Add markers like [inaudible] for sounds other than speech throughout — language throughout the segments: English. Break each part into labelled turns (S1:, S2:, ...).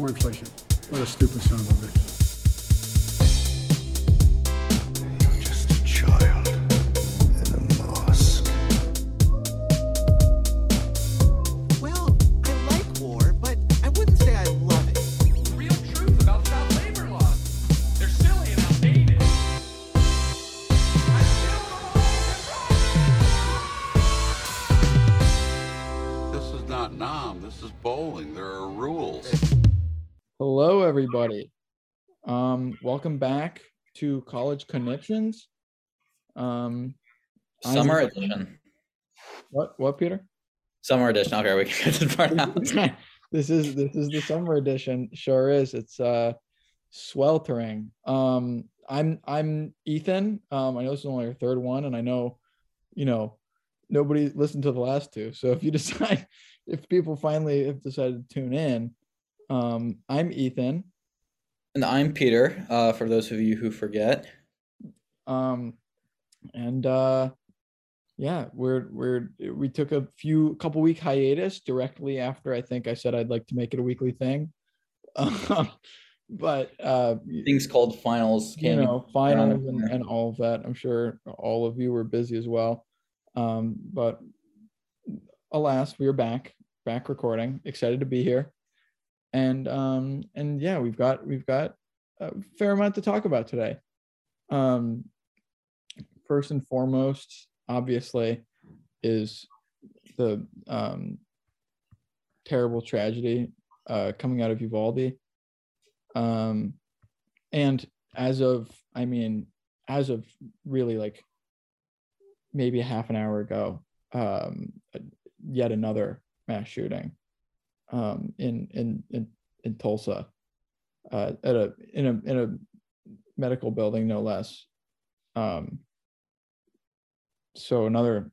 S1: More inflation. What a stupid son of a bitch.
S2: Everybody. Um, welcome back to College Conniptions. Um, I'm-
S3: Summer edition.
S2: What? What, Peter?
S3: Summer edition. Okay, we can get this part out. [laughs]
S2: this is this is the summer edition. Sure is. It's uh, sweltering. Um, I'm I'm Ethan. Um, I know this is only our third one, and I know, you know, nobody listened to the last two. So if you [laughs] decide, if people finally have decided to tune in, um, I'm Ethan.
S3: And I'm Peter. Uh, for those of you who forget,
S2: um and uh yeah we're we're we took a few couple week hiatus directly after i think i said i'd like to make it a weekly thing. [laughs] But uh
S3: things called finals
S2: you know finals and, and all of that. I'm sure all of you were busy as well. Um but alas we are back back recording. Excited to be here and um and yeah we've got we've got a fair amount to talk about today. Um first and foremost obviously is the um terrible tragedy uh coming out of Uvalde. Um and as of i mean as of really like maybe a half an hour ago um yet another mass shooting um in in in, in tulsa uh at a in a in a medical building no less. Um so another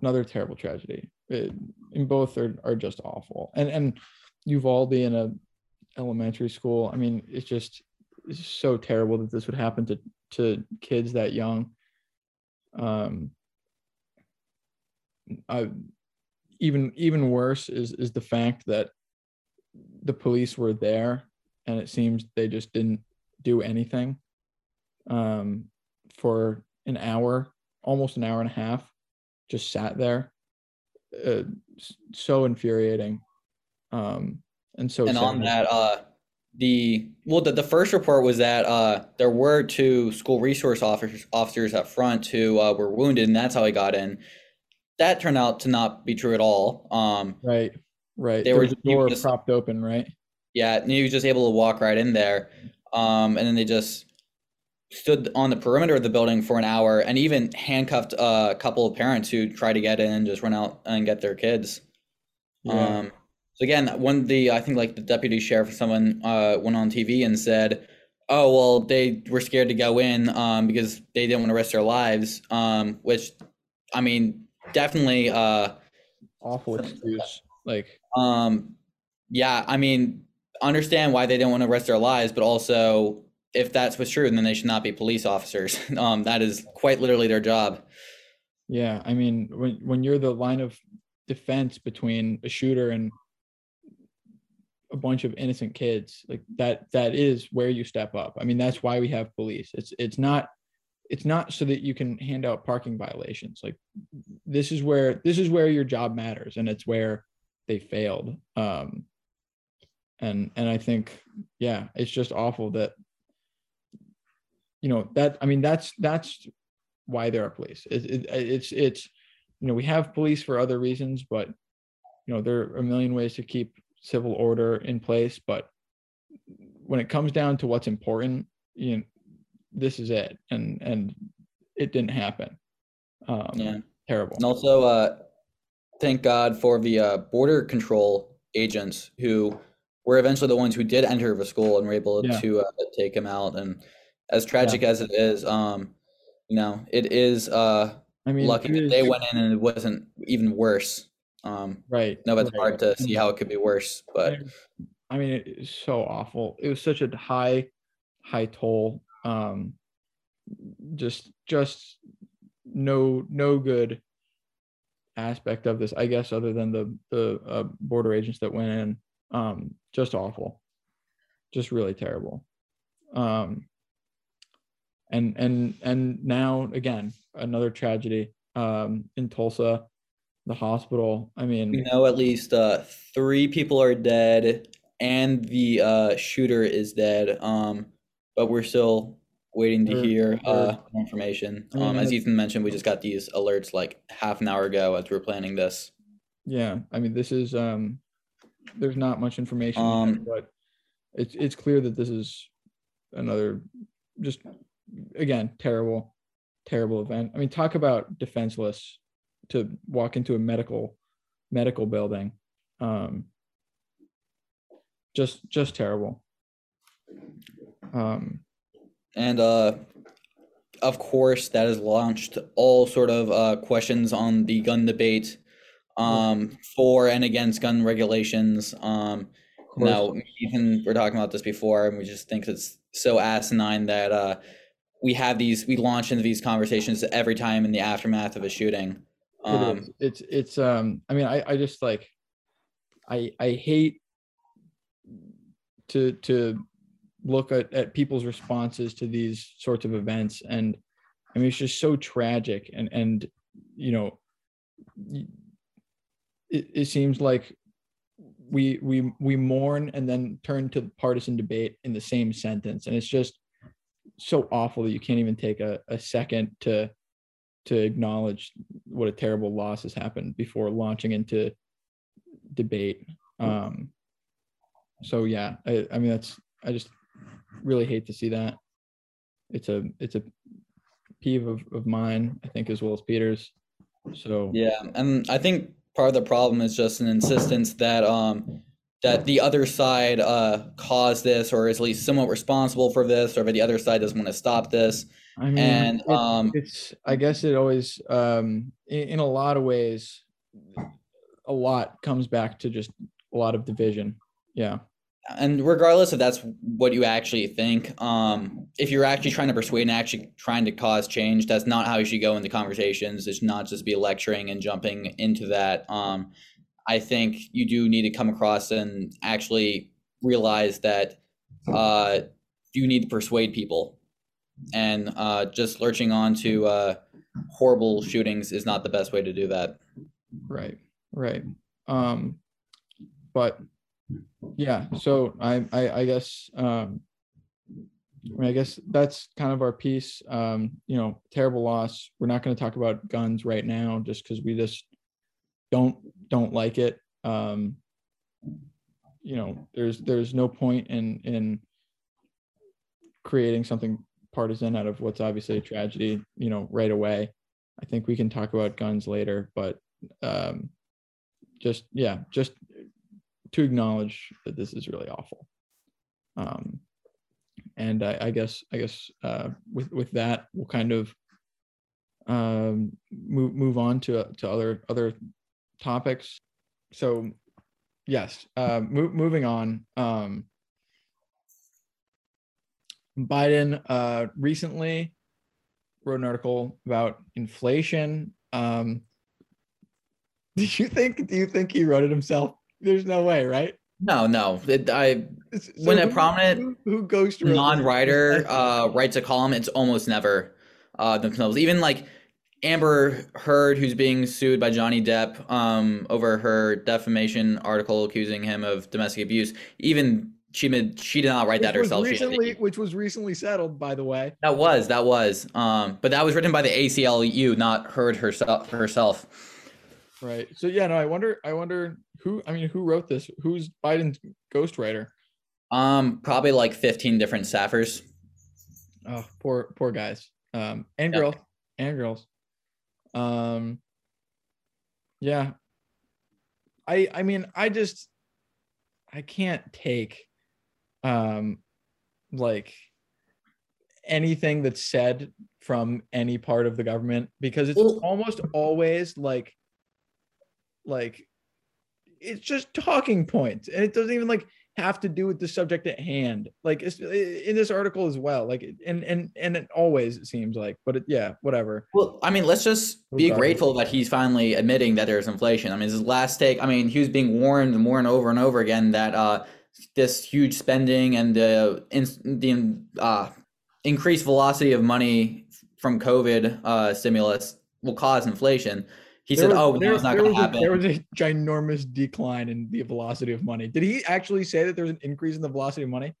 S2: another terrible tragedy. It, and both are, are just awful. And and uvalde in a elementary school i mean it's just it's so terrible that this would happen to to kids that young. Um I, even even worse is is the fact that the police were there and it seems they just didn't do anything um for an hour almost an hour and a half just sat there uh, so infuriating um and so
S3: and on that, uh, the well, the, the first report was that uh, there were two school resource officers officers up front who uh, were wounded, and that's how he got in. That turned out to not be true at all. Um,
S2: right right
S3: They
S2: there
S3: were
S2: was a door
S3: just-
S2: propped open right
S3: Yeah, and he was just able to walk right in there. Um, and then they just stood on the perimeter of the building for an hour and even handcuffed a couple of parents who tried to get in and just run out and get their kids.
S2: yeah
S3: Um, so again, when the I think like the deputy sheriff or someone uh, went on TV and said, "Oh well, they were scared to go in um, because they didn't want to risk their lives," um, which, I mean, definitely. Uh,
S2: awful excuse like
S3: um, yeah, I mean, understand why they don't want to risk their lives, but also if that's what's true, then they should not be police officers. [laughs] um, that is quite literally their job.
S2: Yeah, I mean, when when you're the line of defense between a shooter and a bunch of innocent kids, like that that is where you step up. I mean, that's why we have police. It's it's not it's not so that you can hand out parking violations. Like this is where this is where your job matters and it's where they failed. Um and and I think yeah, it's just awful that you know that I mean that's that's why there are police. It, it, it's it's you know we have police for other reasons, but you know there are a million ways to keep civil order in place. But when it comes down to what's important, you know, this is it, and and it didn't happen. Um,
S3: Yeah.
S2: terrible.
S3: And also, uh, thank God for the uh, border control agents who were eventually the ones who did enter the school and were able
S2: Yeah.
S3: to uh, take him out. And as tragic as it is, um, you know, it is uh,
S2: I mean,
S3: lucky that they went in and it wasn't even worse. Um,
S2: right.
S3: no, it's
S2: right.
S3: hard to see how it could be worse, but
S2: I mean, it is so awful. It was such a high, high toll. Um, just, just no, no good aspect of this, I guess, other than the the uh, border agents that went in. Um, just awful. just really terrible. Um, and and and now again another tragedy um, in Tulsa, the hospital. I mean, We
S3: know at least uh, three people are dead, and the uh, shooter is dead. Um, but we're still waiting to hear uh, information. Um, as Ethan mentioned, we just got these alerts like half an hour ago as we were planning this.
S2: yeah, I mean this is um, there's not much information,
S3: Um,
S2: but it's it's clear that this is another just again terrible, terrible event. I mean, talk about defenseless to walk into a medical medical building. Um, just just terrible. Um,
S3: And uh, of course, that has launched all sort of uh, questions on the gun debate um, for and against gun regulations. Um, now, Ethan, we're talking about this before, and we just think it's so asinine that uh, we have these, we launch into these conversations every time in the aftermath of a shooting. Um,
S2: is. It's it's um I mean I I just like I I hate to to look at, at people's responses to these sorts of events. And I mean it's just so tragic. And and you know it, it seems like we we we mourn and then turn to partisan debate in the same sentence. And it's just so awful that you can't even take a, a second to to acknowledge what a terrible loss has happened before launching into debate. Um, so yeah, I, I mean that's I just really hate to see that. It's a it's a peeve of, of mine, I think, as well as Peter's. So
S3: Yeah, and I think part of the problem is just an insistence that um that the other side uh caused this or is at least somewhat responsible for this or that the other side doesn't want to stop this.
S2: I mean,
S3: And,
S2: it-
S3: um,
S2: it's I guess it always um in, in a lot of ways, a lot comes back to just a lot of division. Yeah.
S3: And regardless if that's what you actually think, um, if you're actually trying to persuade and actually trying to cause change, that's not how you should go into conversations. It should not just be lecturing and jumping into that. Um, I think you do need to come across and actually realize that uh, you need to persuade people. And uh, just lurching on to uh, horrible shootings is not the best way to do that.
S2: Right, right. Um, but yeah, so I, I, I guess, um, I, mean, I guess that's kind of our piece. Um, you know, terrible loss. We're not going to talk about guns right now, just because we just don't don't like it. Um, you know, there's there's no point in in creating something partisan out of what's obviously a tragedy. You know, right away. I think we can talk about guns later, but um, just yeah, just to acknowledge that this is really awful. Um, and I, I guess I guess uh, with with that we'll kind of um, move move on to to other other topics. So yes, uh, mo- moving on. Um, Biden uh, recently wrote an article about inflation. Um, [laughs] do you think? Do you think he wrote it himself? There's no way, right?
S3: No, no. It, I
S2: It's-
S3: When a prominent
S2: who, who ghost
S3: non-writer uh, writes a column, it's almost never uh, themselves. Even like Amber Heard, who's being sued by Johnny Depp um, over her defamation article accusing him of domestic abuse. Even she did she did not write that
S2: which was
S3: herself.
S2: Recently, which was recently settled, by the way.
S3: that was that was, um, but that was written by the ACLU, not Heard herself. Herself.
S2: Right. So yeah, no, I wonder. I wonder who. I mean, who wrote this? Who's Biden's ghostwriter?
S3: Um, probably like fifteen different staffers.
S2: Oh, poor, poor guys. Um, and
S3: Yeah.
S2: girls, and girls. Um, yeah. I, I mean, I just, I can't take, um, like anything that's said from any part of the government because it's almost always like, like, it's just talking points, and it doesn't even like have to do with the subject at hand like it's in this article as well like and and and it always it seems like but it, yeah whatever
S3: Well, I mean, let's just be grateful that he's finally admitting that there's inflation. I mean, his last take, I mean, he was being warned and warned over and over again that uh, this huge spending and the in, the uh, increased velocity of money from COVID uh, stimulus will cause inflation. He
S2: There
S3: said,
S2: was-
S3: "Oh,
S2: there-
S3: it's not going to
S2: was a-
S3: happen."
S2: There was a ginormous decline in the velocity of money. Did he actually say that there's an increase in the velocity of money?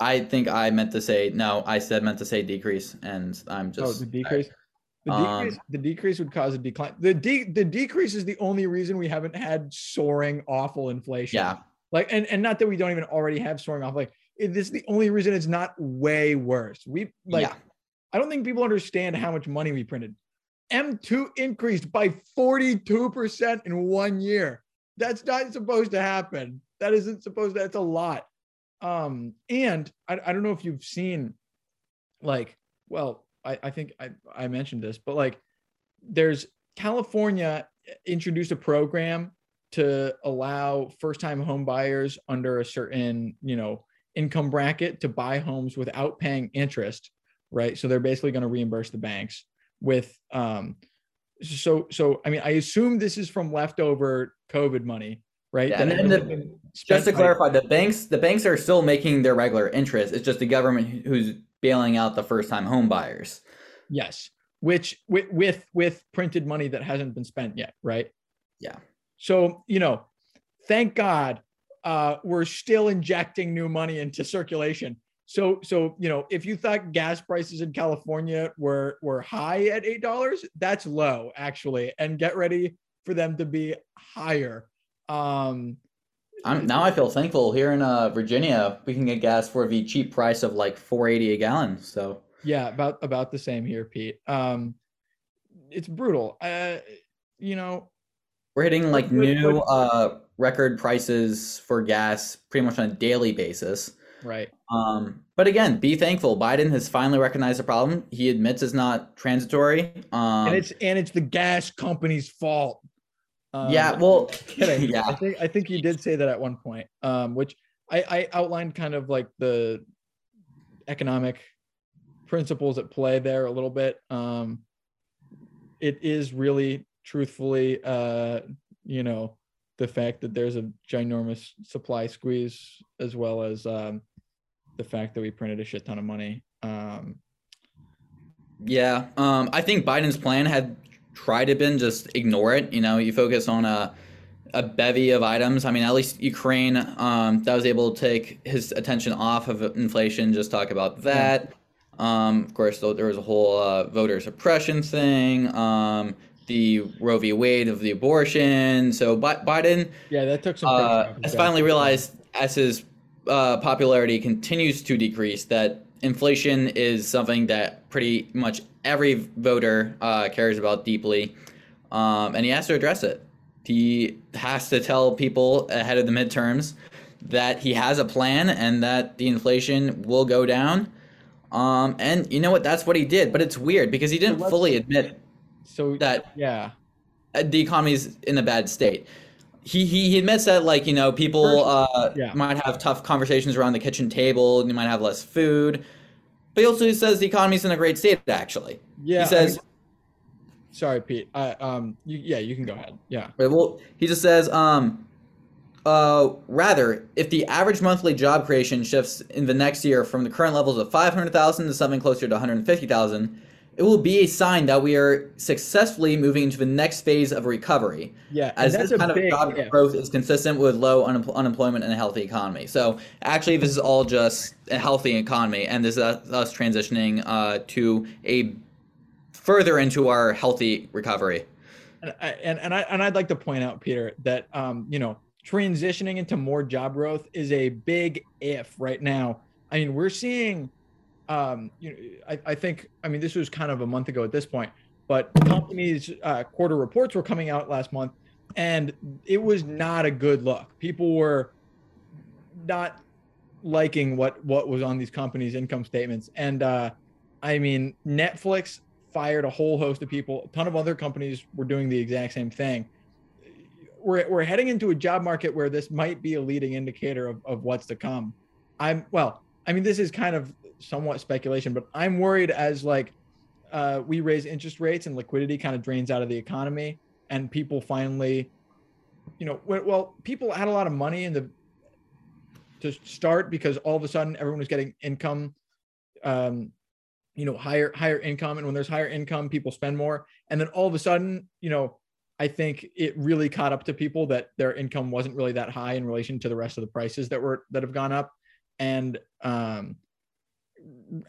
S3: I think I meant to say no. I said meant to say decrease, and I'm
S2: Oh,
S3: just
S2: the decrease. The
S3: um,
S2: decrease, the decrease would cause a decline. The de- the decrease is the only reason we haven't had soaring awful inflation.
S3: Yeah,
S2: Like, and and not that we don't even already have soaring off. Like, it, this is the only reason it's not way worse. We like,
S3: Yeah.
S2: I don't think people understand how much money we printed. M2 increased by 42% in one year. That's not supposed to happen. That isn't supposed to, that's a lot. Um, and I, I don't know if you've seen like, well, I, I think I, I mentioned this, but like there's California introduced a program to allow first time home buyers under a certain, you know, income bracket to buy homes without paying interest, right? So they're basically going to reimburse the banks with um so so I mean I assume this is from leftover COVID money, right?
S3: Yeah, and then the- just to clarify, the banks the banks are still making their regular interest. It's just the government who's bailing out the first time home buyers.
S2: Yes, which with with with printed money that hasn't been spent yet, right?
S3: Yeah.
S2: So you know, thank God uh, we're still injecting new money into circulation. So so you know, if you thought gas prices in California were were high at eight dollars, that's low actually, and get ready for them to be higher. Um,
S3: I'm now I feel thankful here in uh, Virginia we can get gas for the cheap price of like 480 a gallon. So
S2: Yeah, about about the same here, Pete. Um, it's brutal. Uh, you know,
S3: we're hitting like new uh, record prices for gas pretty much on a daily basis.
S2: Right?
S3: Um, but again, be thankful. Biden has finally recognized the problem. He admits it's not transitory. Um,
S2: and it's and it's the gas company's fault. Um,
S3: yeah, well, [laughs]
S2: kidding. [laughs] I think I think you did say that at one point, um, which I, I outlined kind of like the economic principles at play there a little bit. Um, it is really, truthfully, uh, you know, the fact that there's a ginormous supply squeeze, as well as um, the fact that we printed a shit ton of money. Um,
S3: yeah. Um, I think Biden's plan had tried to been just ignore it. You know, you focus on a a bevy of items. I mean, at least Ukraine um, that was able to take his attention off of inflation. Just talk about that. Um, of course, there was a whole uh, voter suppression thing. Um, the Roe v. Wade of the abortion. So Bi- Biden
S2: yeah, that took some.
S3: uh, has finally realized as his uh, popularity continues to decrease that inflation is something that pretty much every voter uh, cares about deeply, um, and he has to address it. He has to tell people ahead of the midterms that he has a plan and that the inflation will go down. Um, and you know what? That's what he did. But it's weird because he didn't
S2: let's-
S3: fully admit
S2: So
S3: that
S2: yeah,
S3: the economy's in a bad state. He, he, he admits that like you know people uh,
S2: yeah.
S3: might have tough conversations around the kitchen table and you might have less food, but he also says the economy's in a great state actually.
S2: yeah.
S3: he
S2: I
S3: says
S2: mean- sorry, Pete. I um, you, yeah, you can go ahead. Yeah.
S3: Well, he just says, um, uh, rather, if the average monthly job creation shifts in the next year from the current levels of 500,000 to something closer to 150,000, it will be a sign that we are successfully moving into the next phase of recovery.
S2: Yeah,
S3: As this kind of
S2: big
S3: job growth is consistent with low un- unemployment and a healthy economy. So, actually, this is all just a healthy economy, and this is us us transitioning uh, to a further into our healthy recovery.
S2: and I, and and I and I'd like to point out, Peter, that um, you know, transitioning into more job growth is a big if right now. I mean, we're seeing, um, you know, I, I think, I mean, this was kind of a month ago at this point, but companies' uh, quarter reports were coming out last month, and it was not a good look. People were not liking what what was on these companies' income statements, and uh, I mean, Netflix fired a whole host of people. A ton of other companies were doing the exact same thing. We're, we're heading into a job market where this might be a leading indicator of, of what's to come. I'm well, I mean, this is kind of somewhat speculation, but I'm worried as like uh, we raise interest rates and liquidity kind of drains out of the economy and people finally, you know, well, people had a lot of money in the to start because all of a sudden everyone was getting income, um, you know, higher higher income, and when there's higher income, people spend more, and then all of a sudden, you know, I think it really caught up to people that their income wasn't really that high in relation to the rest of the prices that were that have gone up, and um,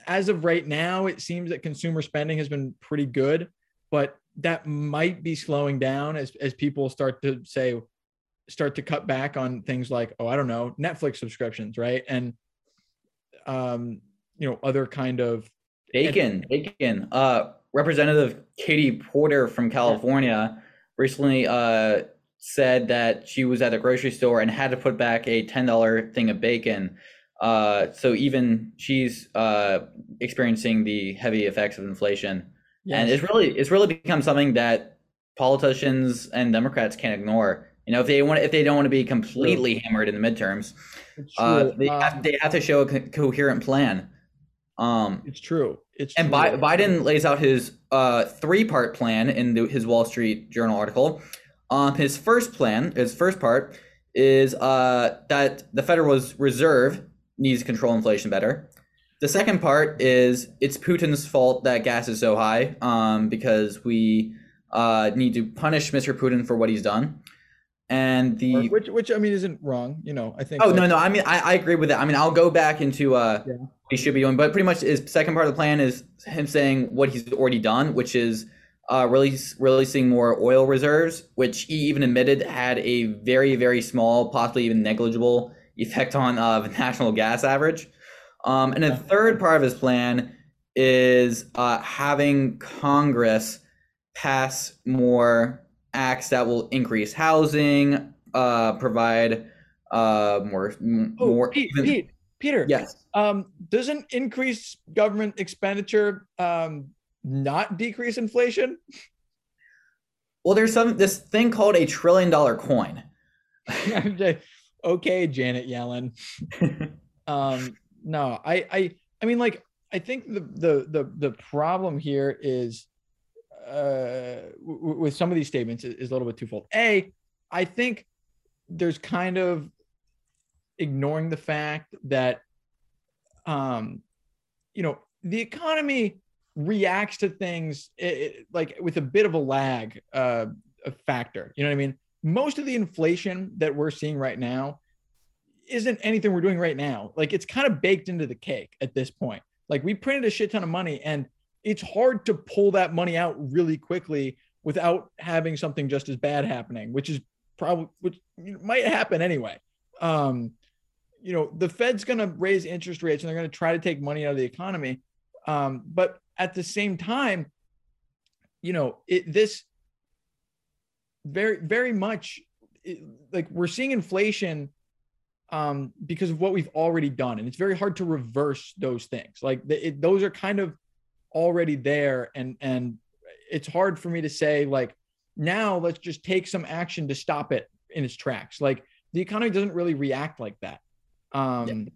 S2: as of right now, it seems that consumer spending has been pretty good, but that might be slowing down as as people start to say start to cut back on things like oh I don't know Netflix subscriptions, right? And um, you know other kind of
S3: Bacon, bacon. Uh, Representative Katie Porter from California recently uh, said that she was at a grocery store and had to put back a ten dollar thing of bacon. Uh, so even she's uh, experiencing the heavy effects of inflation, and it's really it's really become something that politicians and Democrats can't ignore. You know, if they want if they don't want to be completely hammered in the midterms, uh,
S2: true.
S3: they have
S2: Um,
S3: they have to show a co- coherent plan. Um,
S2: it's true. It's
S3: and
S2: true.
S3: Bi- Biden lays out his uh, three-part plan in the, his Wall Street Journal article. Um, his first plan, his first part, is uh, that the Federal Reserve needs to control inflation better. The second part is it's Putin's fault that gas is so high um, because we uh, need to punish Mr. Putin for what he's done. And the
S2: which which I mean isn't wrong. You know, I think.
S3: Oh
S2: like-
S3: no, no. I mean, I, I agree with that. I mean, I'll go back into uh,
S2: Yeah.
S3: what he should be doing, but pretty much his second part of the plan is him saying what he's already done, which is uh, release releasing more oil reserves, which he even admitted had a very very small, possibly even negligible effect on uh, the [laughs] national gas average. Um, and the third part of his plan is uh, having Congress pass more acts that will increase housing, uh, provide uh, more m-
S2: Oh,
S3: more.
S2: Pete,
S3: even-
S2: Pete, Peter.
S3: Yes.
S2: Um, doesn't increase government expenditure um not decrease inflation?
S3: Well, there's some this thing called a trillion dollar coin. [laughs]
S2: okay, Janet Yellen. [laughs] um, no, I, I, I mean, like, I think the the the the problem here is, uh, w- with some of these statements is, is a little bit twofold. A, I think there's kind of ignoring the fact that, um, you know, the economy reacts to things i i- like with a bit of a lag uh, a factor. You know what I mean? Most of the inflation that we're seeing right now isn't anything we're doing right now. Like it's kind of baked into the cake at this point. Like we printed a shit ton of money and it's hard to pull that money out really quickly without having something just as bad happening, which is probably which might happen anyway. Um, you know, the Fed's going to raise interest rates and they're going to try to take money out of the economy. Um, but at the same time, you know, it this very very much like we're seeing inflation um because of what we've already done and it's very hard to reverse those things. Like the, it, those are kind of already there and and it's hard for me to say like now let's just take some action to stop it in its tracks. Like the economy doesn't really react like that. Um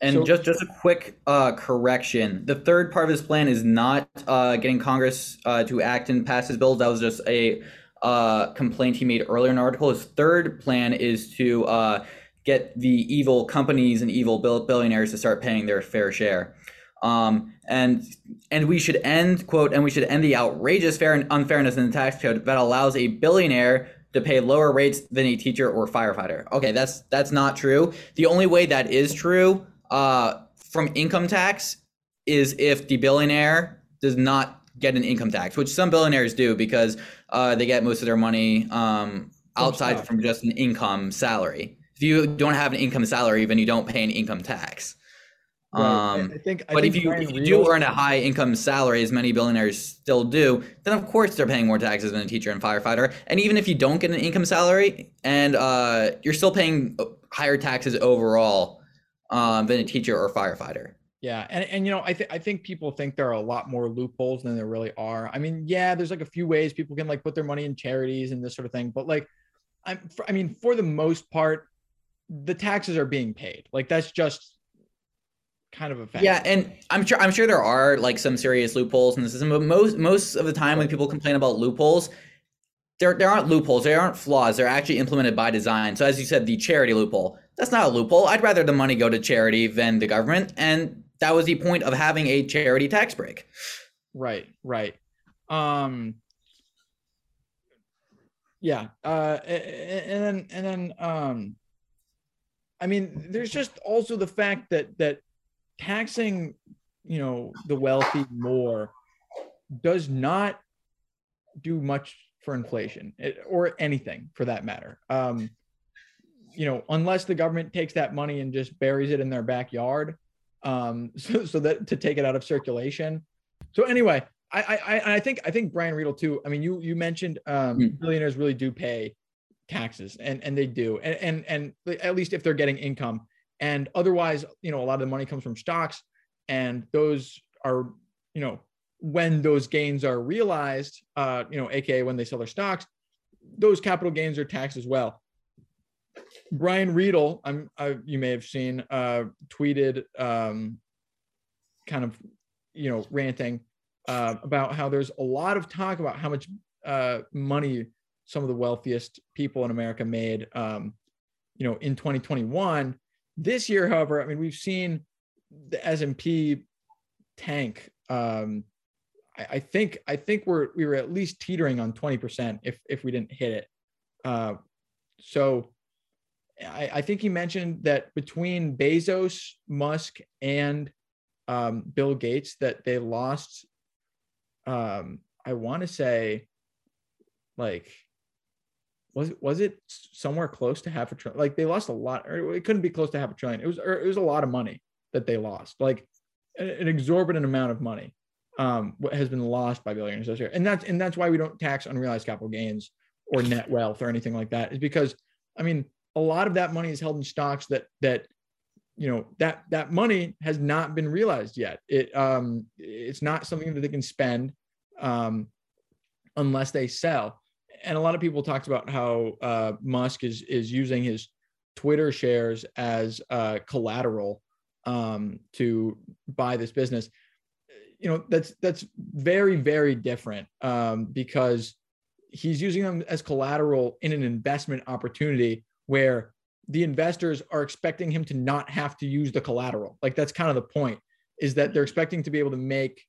S3: And
S2: So-
S3: just just a quick uh, correction: the third part of this plan is not uh, getting Congress uh, to act and pass his bills. That was just a uh, complaint he made earlier in the article. His third plan is to uh, get the evil companies and evil billionaires to start paying their fair share. Um, and and we should end quote and we should end the outrageous fair and unfairness in the tax code that allows a billionaire to pay lower rates than a teacher or firefighter. Okay, that's that's not true. The only way that is true uh, from income tax is if the billionaire does not get an income tax, which some billionaires do because uh, they get most of their money um, outside from just an income salary. If you don't have an income salary, then you don't pay an income tax.
S2: right.
S3: Um,
S2: i think I
S3: but if you, if you do earn a high income salary, as many billionaires still do, then of course they're paying more taxes than a teacher and firefighter. And even if you don't get an income salary, and uh, you're still paying higher taxes overall um, than a teacher or firefighter.
S2: Yeah, and and you know, I think I think people think there are a lot more loopholes than there really are. I mean, yeah, there's like a few ways people can like put their money in charities and this sort of thing, but like, I'm, I mean, for the most part, the taxes are being paid. Like that's just kind of a fact.
S3: Yeah, and I'm sure I'm sure there are like some serious loopholes in the system, but most most of the time when people complain about loopholes, there there aren't loopholes, there aren't flaws. They're actually implemented by design. So as you said, the charity loophole, That's not a loophole. I'd rather the money go to charity than the government, and that was the point of having a charity tax break.
S2: Right, right. Um yeah, uh and then and then um I mean there's just also the fact that that taxing, you know, the wealthy more does not do much for inflation or anything for that matter. Um you know, unless the government takes that money and just buries it in their backyard um [laughs] so, so that to take it out of circulation so anyway, I I I I think I think Brian Riedl too. I mean, you you mentioned um,
S3: Hmm.
S2: billionaires really do pay taxes, and and they do, and and and at least if they're getting income, and otherwise, you know, a lot of the money comes from stocks, and those are, you know, when those gains are realized, uh, you know, aka when they sell their stocks, those capital gains are taxed as well. Brian Riedl, I'm I, you may have seen, uh, tweeted um, kind of you know ranting uh, about how there's a lot of talk about how much uh, money some of the wealthiest people in America made, um, you know, in 2021. This year, however, I mean, we've seen the S&P tank. Um, I, I think I think we're we were at least teetering on 20% if if we didn't hit it. Uh, so I, I think he mentioned that between Bezos, Musk, and um, Bill Gates that they lost. Um, I want to say, like, was it was it somewhere close to half a trillion? Like they lost a lot, or it couldn't be close to half a trillion. It was it was a lot of money that they lost, like an an exorbitant amount of money um, has been lost by billionaires this year, and that's and that's why we don't tax unrealized capital gains or net wealth or anything like that. Is because I mean a lot of that money is held in stocks that that you know that that money has not been realized yet. It um it's not something that they can spend um unless they sell. And a lot of people talked about how uh musk is is using his twitter shares as uh collateral um to buy this business. You know that's that's very very different um because he's using them as collateral in an investment opportunity where the investors are expecting him to not have to use the collateral. Like that's kind of the point is that they're expecting to be able to make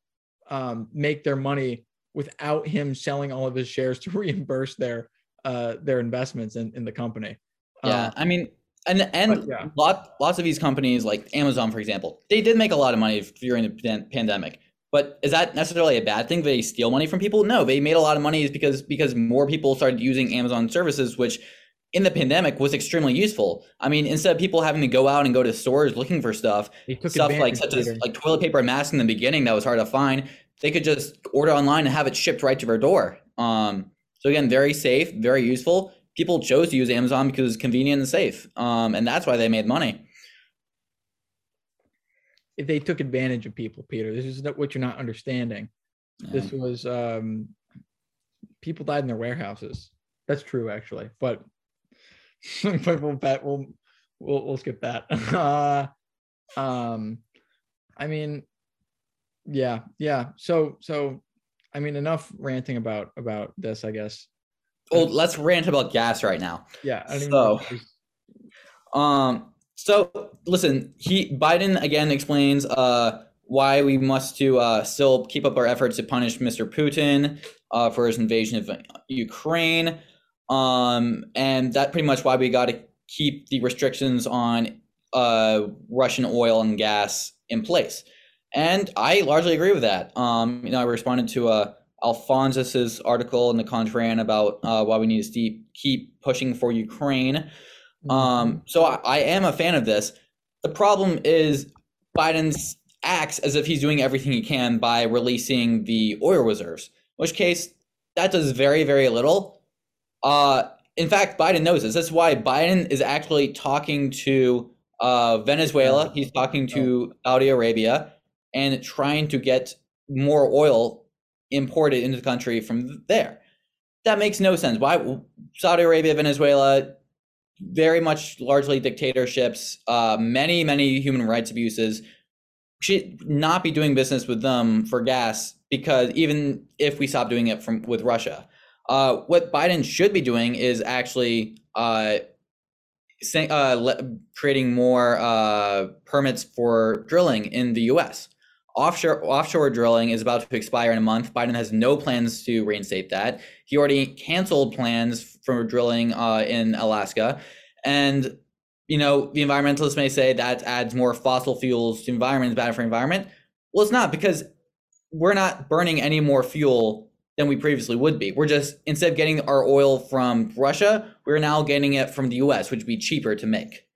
S2: um, make their money without him selling all of his shares to [laughs] reimburse their uh, their investments in, in the company.
S3: Yeah,
S2: Uh,
S3: I mean, and and
S2: yeah.
S3: lot lots of these companies, like Amazon, for example, they did make a lot of money during the pandemic. But is that necessarily a bad thing? They steal money from people? No, they made a lot of money is because because more people started using Amazon services, which in the pandemic was extremely useful. I mean, instead of people having to go out and go to stores looking for stuff,
S2: took
S3: stuff like such as like toilet paper and masks in the beginning that was hard to find, they could just order online and have it shipped right to their door. Um, so again, very safe, very useful. People chose to use Amazon because it's convenient and safe, um, and that's why they made money.
S2: if they took advantage of people, Peter. This is what you're not understanding. This was um, people died in their warehouses. That's true, actually, but [laughs] but we'll bet we'll we'll, we'll skip that. [laughs] Uh, um, I mean, yeah, yeah. So so, I mean, enough ranting about about this, I guess.
S3: Well, let's rant about gas right now.
S2: Yeah, I
S3: So- Um, so listen, he Biden again explains uh why we must to uh still keep up our efforts to punish Mr. Putin uh for his invasion of Ukraine. Um, and that pretty much why we got to keep the restrictions on uh Russian oil and gas in place. And I largely agree with that. Um, you know, I responded to uh Alphonsus's article in the Contrarian about uh, why we need to keep keep pushing for Ukraine. Um, so I, I am a fan of this. The problem is Biden's acts as if he's doing everything he can by releasing the oil reserves, which case that does very, very little. Uh, in fact, Biden knows this. That's why Biden is actually talking to uh, Venezuela. He's talking to Saudi Arabia and trying to get more oil imported into the country from there. That makes no sense. Why Saudi Arabia, Venezuela, very much largely dictatorships, uh, many, many human rights abuses. Should not be doing business with them for gas because even if we stop doing it from with Russia, uh, what Biden should be doing is actually uh, saying uh, le- creating more uh, permits for drilling in the U.S. Offshore offshore drilling is about to expire in a month. Biden has no plans to reinstate that. He already canceled plans for drilling uh, in Alaska, and you know the environmentalists may say that adds more fossil fuels to environment, is bad for environment. Well, it's not because we're not burning any more fuel than we previously would be. We're just instead of getting our oil from Russia, we're now getting it from the U.S., which would be cheaper to make.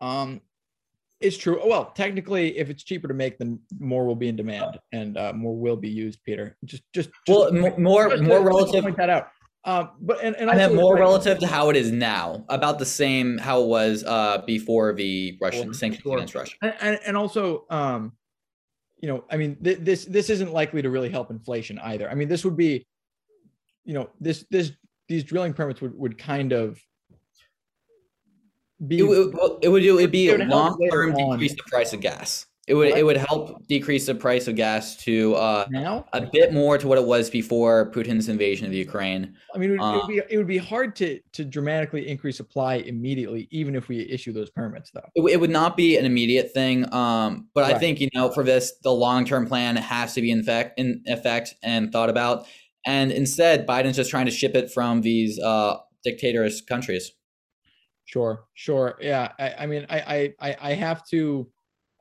S2: Um, it's true. Well, technically, if it's cheaper to make, then more will be in demand and uh, more will be used. Peter, just just, just
S3: Well, mo- more
S2: just
S3: more
S2: just to
S3: relative.
S2: Point that out. Um, but and, and
S3: I meant more
S2: like,
S3: relative to how it is now, about the same how it was uh, before the Russian sanctions
S2: sure.
S3: against Russia.
S2: and, and, and also um you know i mean th- this this isn't likely to really help inflation either i mean this would be you know this this these drilling permits would would kind of be
S3: It, would- well, it would it would be
S2: a
S3: long term decrease the price of gas. It would
S2: What?
S3: it would help decrease the price of gas to uh,
S2: now
S3: a bit more to what it was before Putin's invasion of Ukraine.
S2: i mean it would, it
S3: Uh,
S2: would be it would be hard to to dramatically increase supply immediately even if we issue those permits though
S3: It, it would not be an immediate thing, um, but I think you know for this the long term plan has to be in effect in effect and thought about. And instead, Biden's just trying to ship it from these uh, dictatorous countries.
S2: Sure, sure. Yeah. I, I mean, I, I, I have to,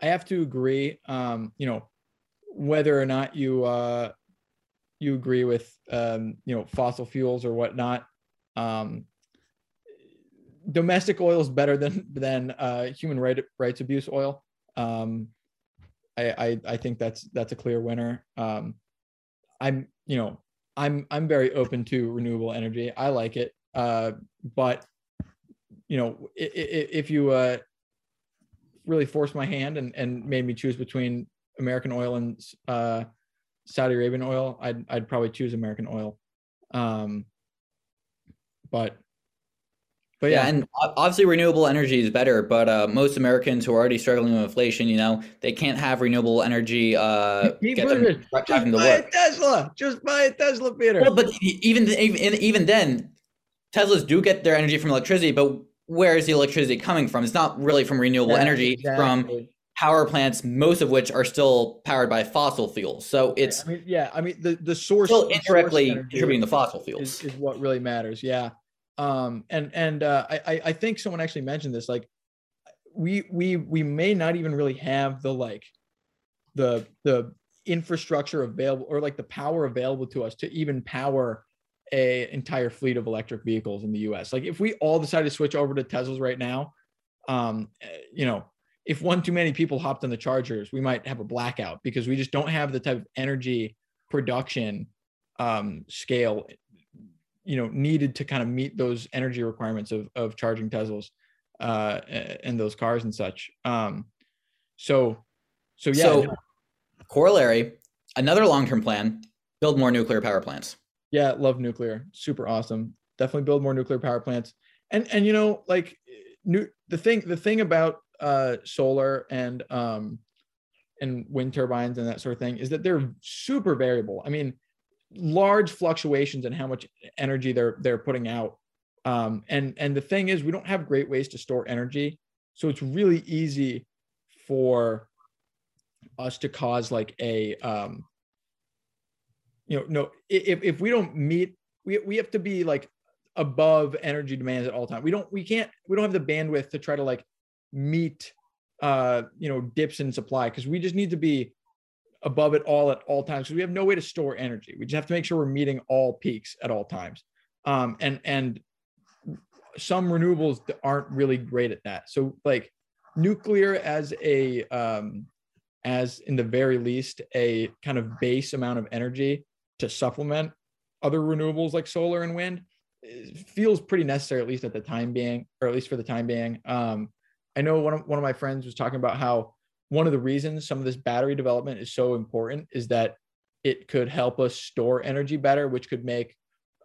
S2: I have to agree. Um, you know, whether or not you, uh, you agree with, um, you know, fossil fuels or whatnot. Um, domestic oil is better than than uh, human right, rights abuse oil. Um, I, I, I think that's that's a clear winner. Um, I'm, you know, I'm I'm very open to renewable energy. I like it, uh, but you know, i- i- i- if you uh, really forced my hand and, and made me choose between American oil and uh, Saudi Arabian oil, I'd I'd probably choose American oil. Um, but but
S3: yeah,
S2: yeah,
S3: and obviously renewable energy is better, but uh, most Americans who are already struggling with inflation, you know, they can't have renewable energy uh, get them
S2: just
S3: to
S2: buy a. Tesla. Just buy a Tesla, Peter.
S3: Well, but even even even then, Teslas do get their energy from electricity, but where is the electricity coming from? It's not really from renewable
S2: Yeah,
S3: energy, it's from power plants, most of which are still powered by fossil fuels. So it's
S2: I mean, yeah, I mean the the source
S3: still
S2: source
S3: indirectly
S2: energy
S3: contributing to fossil
S2: is,
S3: fuels.
S2: is what really matters. Yeah. Um, and and uh, I I- I think someone actually mentioned this. Like, we we we may not even really have the like the the infrastructure available or like the power available to us to even power a entire fleet of electric vehicles in the US. Like if we all decided to switch over to Teslas right now, um, eh, you know, if one too many people hopped on the chargers, we might have a blackout because we just don't have the type of energy production um, scale, you know, needed to kind of meet those energy requirements of of charging Teslas uh, a- and those cars and such. Um, so, so yeah,
S3: so corollary, another long-term plan: build more nuclear power plants.
S2: Yeah, love nuclear, super awesome. Definitely build more nuclear power plants. And and you know, like new the thing the thing about uh, solar and um, and wind turbines and that sort of thing is that they're super variable. I mean, large fluctuations in how much energy they're they're putting out. Um, and and the thing is, we don't have great ways to store energy, so it's really easy for us to cause like a um, you know no if if we don't meet we we have to be like above energy demands at all time. We don't we can't we don't have the bandwidth to try to like meet uh you know dips in supply because we just need to be above it all at all times because we have no way to store energy. We just have to make sure we're meeting all peaks at all times. Um and and some renewables aren't really great at that. So like nuclear as a um as in the very least a kind of base amount of energy to supplement other renewables like solar and wind feels pretty necessary at least at the time being or at least for the time being. Um i know one of one of my friends was talking about how one of the reasons some of this battery development is so important is that it could help us store energy better which could make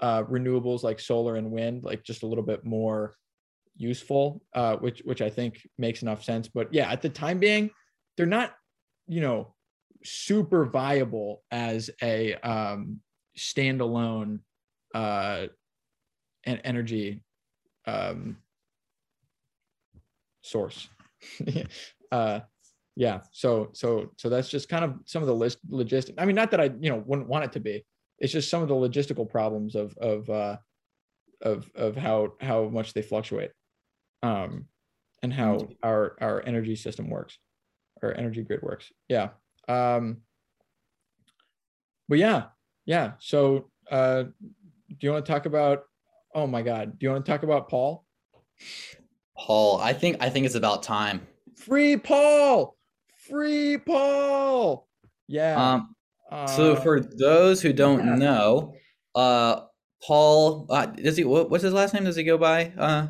S2: uh, renewables like solar and wind like just a little bit more useful uh, which which i think makes enough sense. But yeah at the time being they're not you know super viable as a um standalone uh and energy um source. [laughs] uh, yeah. So so so that's just kind of some of the list logistic. I mean, not that I you know wouldn't want it to be. It's just some of the logistical problems of of uh, of of how how much they fluctuate, um, and how our our energy system works, our energy grid works. Yeah. Um, but yeah, yeah. So uh, do you want to talk about? Oh my God, do you want to talk about Paul?
S3: Paul, I think I think it's about time.
S2: Free Paul, free Paul. Yeah.
S3: Um, so
S2: uh,
S3: for those who don't
S2: yeah.
S3: know, uh, Paul, uh, does he? What, what's his last name? Does he go by? Uh,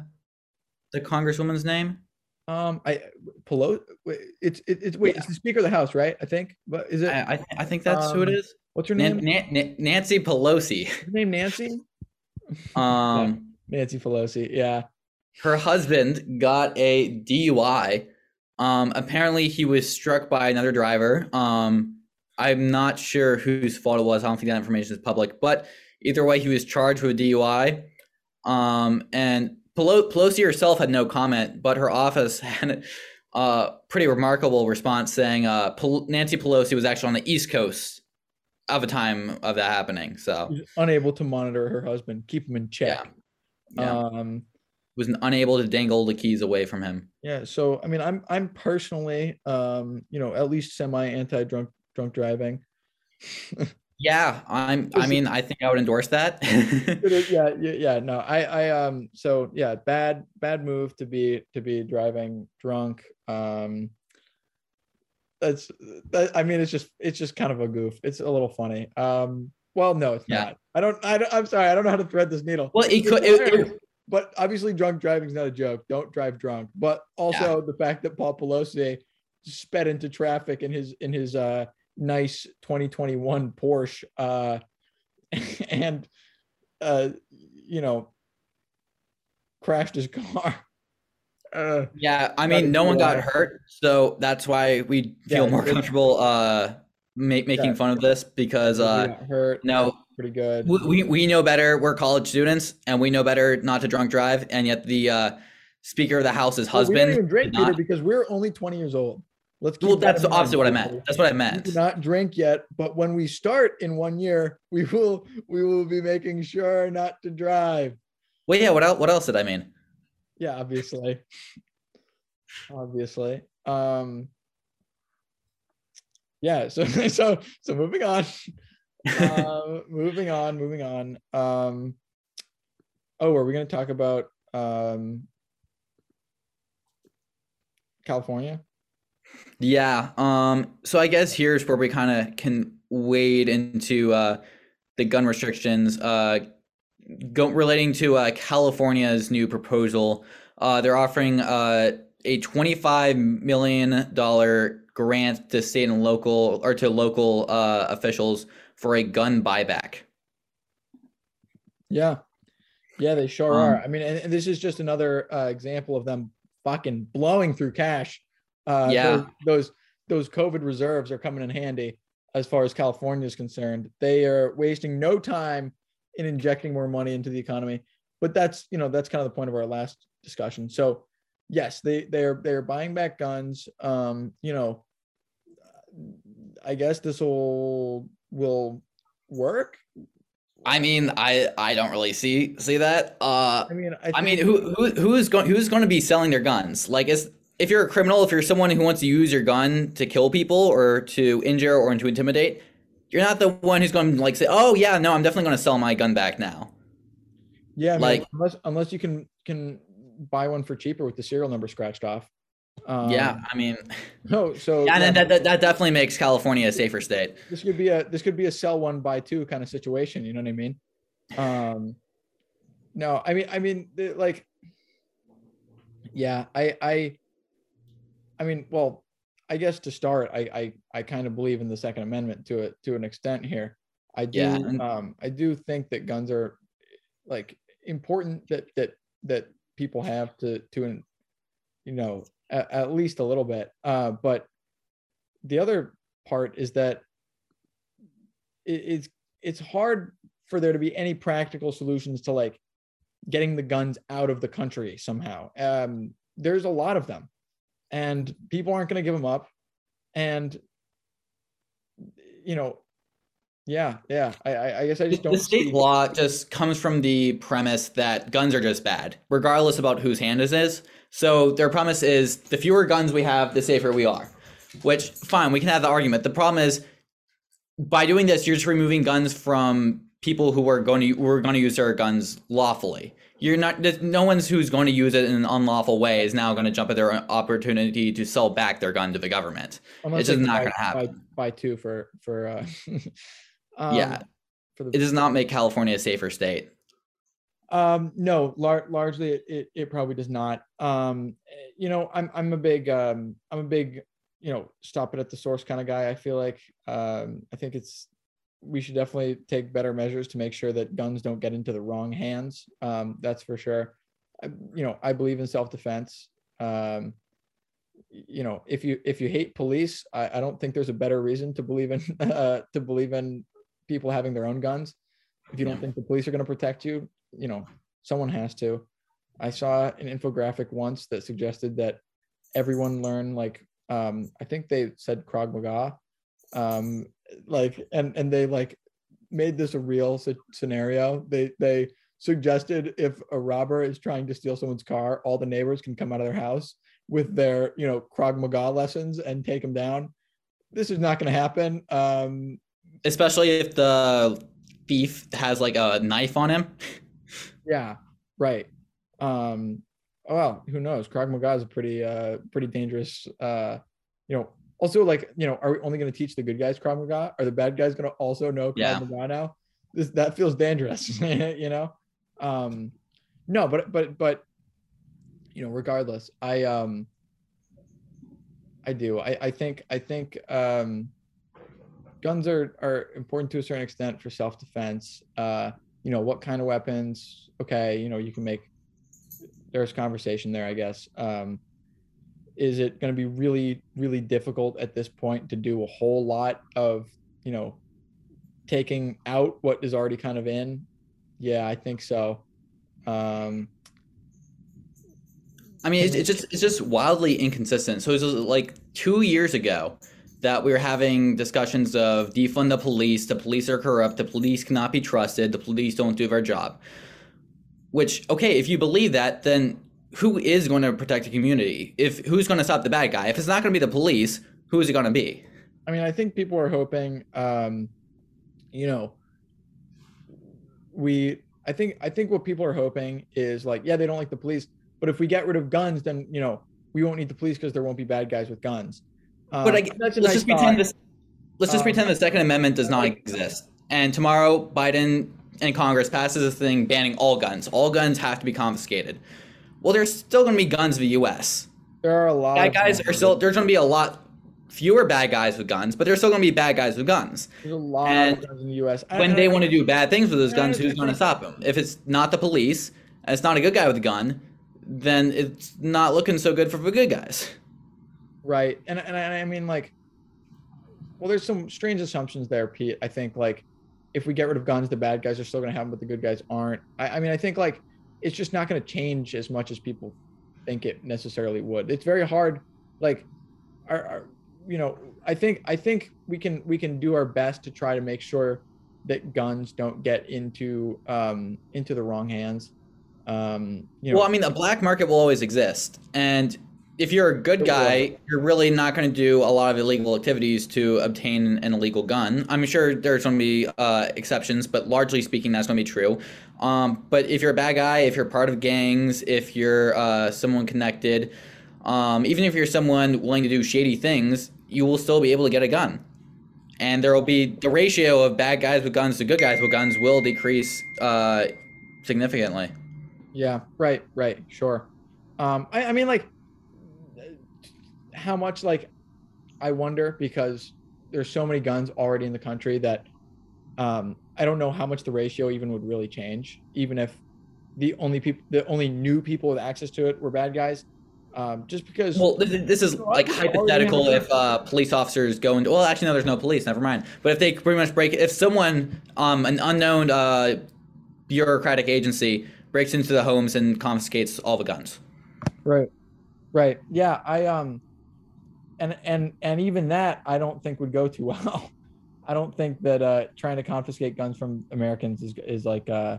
S3: the Congresswoman's name?
S2: Um, I Pelosi. It's it, it's wait, it's the Speaker of the House, right? I think. But is it?
S3: I I, th- I think that's who it
S2: Um, what's her name?
S3: Nan- Nan- Nancy Pelosi.
S2: Her name Nancy. [laughs] [laughs]
S3: Um,
S2: Nancy Pelosi. Yeah.
S3: her husband got a DUI. Um, apparently he was struck by another driver. Um, I'm not sure whose fault it was. I don't think that information is public, but either way, he was charged with a DUI. Um, and Pelosi herself had no comment, but her office [laughs] had a pretty remarkable response saying uh, Nancy Pelosi was actually on the East Coast of a time of that happening. So
S2: unable to monitor her husband, keep him in check.
S3: yeah,
S2: Um.
S3: was unable to dangle the keys away from him.
S2: Yeah. So I mean, I'm I'm personally, um, you know, at least semi anti drunk drunk driving. [laughs]
S3: Yeah, I'm. I mean, I think I would endorse that. [laughs]
S2: Yeah, yeah, yeah. No, I, I, um, so yeah, bad, bad move to be to be driving drunk. Um, that's that. I mean, it's just it's just kind of a goof. It's a little funny. Um, well, no, it's
S3: Yeah.
S2: not. I don't. I don't, I'm sorry. I don't know how to thread this needle.
S3: well, it could. It, it,
S2: but obviously, drunk driving is not a joke. Don't drive drunk. But also the fact that Paul Pelosi sped into traffic in his in his uh nice 2021 Porsche uh [laughs] and uh you know crashed his car. [laughs] Uh
S3: yeah, I mean, no one got hurt, so that's why we feel
S2: Yeah,
S3: more
S2: it-
S3: comfortable uh ma- making
S2: Yeah.
S3: fun of this because uh
S2: hurt
S3: no,
S2: pretty good.
S3: we, we know better. We're college students, and we know better not to drunk drive. And yet, the uh, Speaker of the House's
S2: Well, we don't
S3: husband.
S2: even drink, Peter, because we're only 20 years old. Let's
S3: well,
S2: that
S3: that's obviously what I meant. That's what I
S2: We
S3: meant.
S2: do not drink yet, but when we start in one year, we will we will be making sure not to drive.
S3: Well, yeah. What else? What else did I mean?
S2: Yeah, obviously. obviously. Um yeah, so [laughs] so so moving on. uh, [laughs] moving on, moving on. Um oh, are we gonna talk about um California?
S3: Yeah. Um. So I guess here's where we kind of can wade into uh, the gun restrictions. Uh, go, relating to uh, California's new proposal. Uh, they're offering uh, a twenty-five million dollar grant to state and local or to local uh, officials for a gun buyback.
S2: Yeah. Yeah, they sure
S3: Um,
S2: are. I mean, and, and this is just another uh, example of them fucking blowing through cash. Uh,
S3: Yeah.
S2: Those, those COVID reserves are coming in handy as far as California is concerned. They are wasting no time in injecting more money into the economy. But that's you know that's kind of the point of our last discussion. So yes, they they're they're buying back guns. Um, you know, I guess this will will work.
S3: I mean, I I don't really see see that. Uh,
S2: I mean, I,
S3: I mean, who who who's going who's going to be selling their guns? Like, is if you're a criminal, if you're someone who wants to use your gun to kill people or to injure or to intimidate, you're not the one who's going to like say, "Oh yeah, no, I'm definitely going to sell my gun back now."
S2: Yeah, I mean,
S3: Like-
S2: unless unless you can can buy one for cheaper with the serial number scratched off. Um,
S3: yeah, I mean, [laughs]
S2: No, so
S3: yeah,
S2: yeah,
S3: that, that that definitely makes California a safer state.
S2: this could be a this could be a sell one buy two kind of situation. You know what I mean? Um, no, I mean I mean like, yeah, I I, I mean, well, I guess to start, I I I kind of believe in the Second Amendment to it to an extent here. I do
S3: Yeah,
S2: um I do think that guns are like important that that that people have to to you know at, at least a little bit. Uh but the other part is that it, it's it's hard for there to be any practical solutions to like getting the guns out of the country somehow. Um there's a lot of them and people aren't going to give them up and you know yeah yeah i i guess i just don't
S3: the state law just comes from the premise that guns are just bad, regardless about whose hand it is. So their premise is the fewer guns we have, the safer we are. Which fine, we can have the argument. The problem is by doing this, you're just removing guns from people who are going to who are going to use their guns lawfully. You're not. No one's who's going to use it in an unlawful way is now going to jump at their opportunity to sell back their gun to the government.
S2: unless
S3: it's just not gonna happen.
S2: buy, buy two for for uh [laughs] um,
S3: Yeah.
S2: for the
S3: It does not make California a safer state.
S2: Um, no, lar- largely it, it, it probably does not. Um, you know, I'm I'm a big um I'm a big you know stop it at the source kind of guy. I feel like um I think it's we should definitely take better measures to make sure that guns don't get into the wrong hands. Um, that's for sure. I, you know, I believe in self defense. Um, you know, if you if you hate police, I, I don't think there's a better reason to believe in [laughs] uh, to believe in people having their own guns. If you don't think the police are going to protect you, you know, someone has to. I saw an infographic once that suggested that everyone learn like um, I think they said Krav Maga, um, like and and they like made this a real scenario. They they suggested if a robber is trying to steal someone's car, all the neighbors can come out of their house with their you know Krav Maga lessons and take them down. This is not going to happen. Um,
S3: especially if the thief has like a knife on him. [laughs]
S2: Yeah, right. Um, oh, well, who knows? Krav Maga is a pretty, uh, pretty dangerous. Uh, you know, also like, you know, are we only going to teach the good guys Krav Maga? Are the bad guys going to also know Krav
S3: Yeah.
S2: Maga now? This that feels dangerous, [laughs] you know. Um, no, but but but, you know, regardless, I um, I do. I I think I think um, guns are are important to a certain extent for self defense. Uh, you know what kind of weapons okay you know you can make there's conversation there i guess um is it going to be really really difficult at this point to do a whole lot of you know taking out what is already kind of in yeah i think so um
S3: I mean, it's, it's just it's just wildly inconsistent. So it was like two years ago that we were having discussions of defund the police. The police are corrupt. The police cannot be trusted. The police don't do their job. Which okay, if you believe that, then who is going to protect the community? If who's going to stop the bad guy? If it's not going to be the police, who is it going to be?
S2: I mean, I think people are hoping, um, you know, we. I think I think what people are hoping is like, yeah, they don't like the police, but if we get rid of guns, then you know we won't need the police because there won't be bad guys with guns. Um,
S3: But I, let's
S2: nice
S3: just pretend this. Let's just
S2: Um,
S3: pretend the Second Amendment does not exist, and tomorrow Biden and Congress passes a thing banning all guns. All guns have to be confiscated. Well, there's still going to be guns in the U.S.
S2: There are a lot.
S3: Bad guys are still. There's going to be a lot fewer bad guys with guns, but there's still going to be bad guys with guns.
S2: There's a lot
S3: and
S2: of guns in the U.S. I-
S3: When
S2: I-
S3: they want to do bad things with those guns, who's going [laughs] to stop them? If it's not the police, and it's not a good guy with a gun, then it's not looking so good for the good guys.
S2: right, and and I I mean like, well, there's some strange assumptions there, Pete. I think like, if we get rid of guns, the bad guys are still going to have them, but the good guys aren't. I, I mean, I think like, it's just not going to change as much as people think it necessarily would. It's very hard. Like, our, our you know, I think I think we can we can do our best to try to make sure that guns don't get into um into the wrong hands. Um, you know,
S3: Well, I mean, the black market will always exist, and if you're a good guy, you're really not going to do a lot of illegal activities to obtain an illegal gun. I'm sure there's going to be uh, exceptions, but largely speaking, that's going to be true. Um, but if you're a bad guy, if you're part of gangs, if you're uh, someone connected, um, even if you're someone willing to do shady things, you will still be able to get a gun. And there will be the ratio of bad guys with guns to good guys with guns will decrease uh, significantly.
S2: Yeah, right, right, sure. Um, I, I mean, like, how much, like, I wonder because there's so many guns already in the country that um, I don't know how much the ratio even would really change, even if the only people, the only new people with access to it were bad guys. Um, just because,
S3: Well, this, this is like
S2: I think already
S3: hypothetical if uh, police officers go into. Well, actually, no, there's no police. Never mind. But if they pretty much break, if someone, um, an unknown uh, bureaucratic agency breaks into the homes and confiscates all the guns,
S2: right, Right. Yeah. I um and and and even that I don't think would go too well. [laughs] I don't think that uh trying to confiscate guns from Americans is is like uh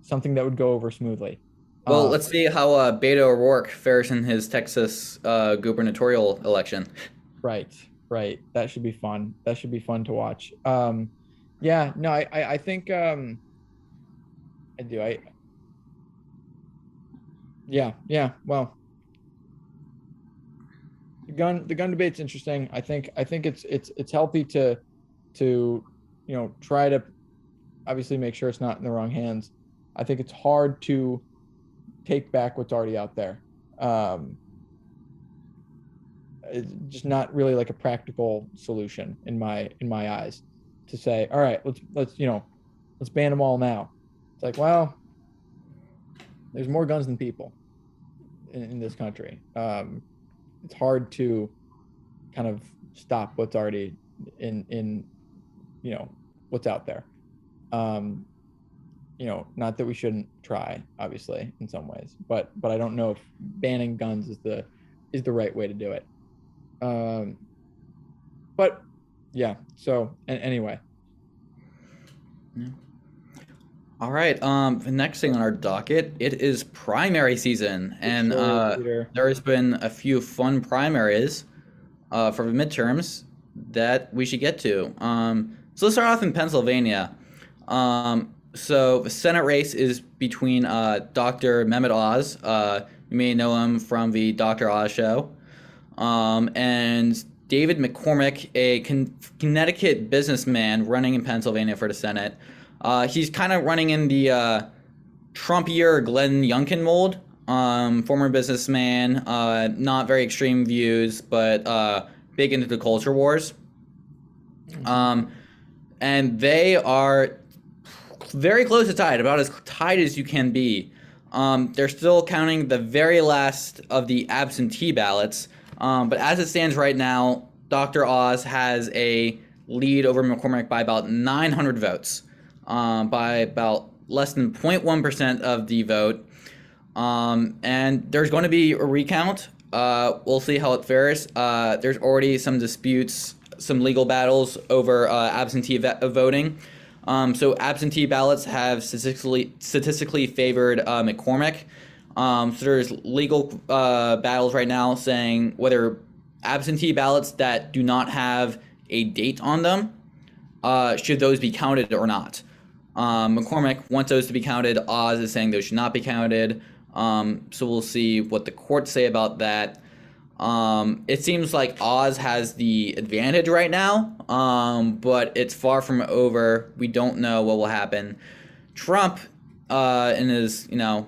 S2: something that would go over smoothly.
S3: Well,
S2: Uh,
S3: let's see how uh, Beto O'Rourke fares in his Texas uh, gubernatorial election. [laughs]
S2: Right, right. That should be fun. That should be fun to watch. Um, yeah, no, I, I, I think, um, I do. I, yeah, yeah. Well, gun, the gun debate's interesting. I think, I think it's, it's, it's healthy to, to, you know, try to, obviously make sure it's not in the wrong hands. I think it's hard to take back what's already out there. Um, it's just not really like a practical solution in my in my eyes to say all right let's let's you know let's ban them all now it's like well there's more guns than people in, in this country um it's hard to kind of stop what's already in in you know what's out there. Um you know not that we shouldn't try obviously in some ways but but i don't know if banning guns is the is the right way to do it. Um but yeah so and anyway
S3: All right. Um, the next thing on our docket, it is primary season, and uh, there has been a few fun primaries uh, for the midterms that we should get to. Um, so let's start off in Pennsylvania. Um, so the Senate race is between uh, Dr. Mehmet Oz. Uh, you may know him from the Dr. Oz show, um, and David McCormick, a Con- Connecticut businessman running in Pennsylvania for the Senate. Uh, he's kind of running in the uh, Trumpier Glenn Youngkin mold. Um, former businessman, uh, not very extreme views, but uh, big into the culture wars. Um, and they are very close to tied, about as tied as you can be. Um, they're still counting the very last of the absentee ballots. Um, but as it stands right now, Dr. Oz has a lead over McCormick by about 900 votes, um, by about less than 0.1% of the vote. Um, and there's going to be a recount. Uh, we'll see how it fares. Uh, there's already some disputes, some legal battles over uh, absentee voting. Um, so absentee ballots have statistically statistically favored uh, McCormick. Um, so there's legal uh, battles right now saying whether absentee ballots that do not have a date on them uh, should those be counted or not. Um, McCormick wants those to be counted. Oz is saying those should not be counted. Um, so we'll see what the courts say about that. Um, it seems like Oz has the advantage right now, um, but it's far from over. We don't know what will happen. Trump, uh, in his, you know,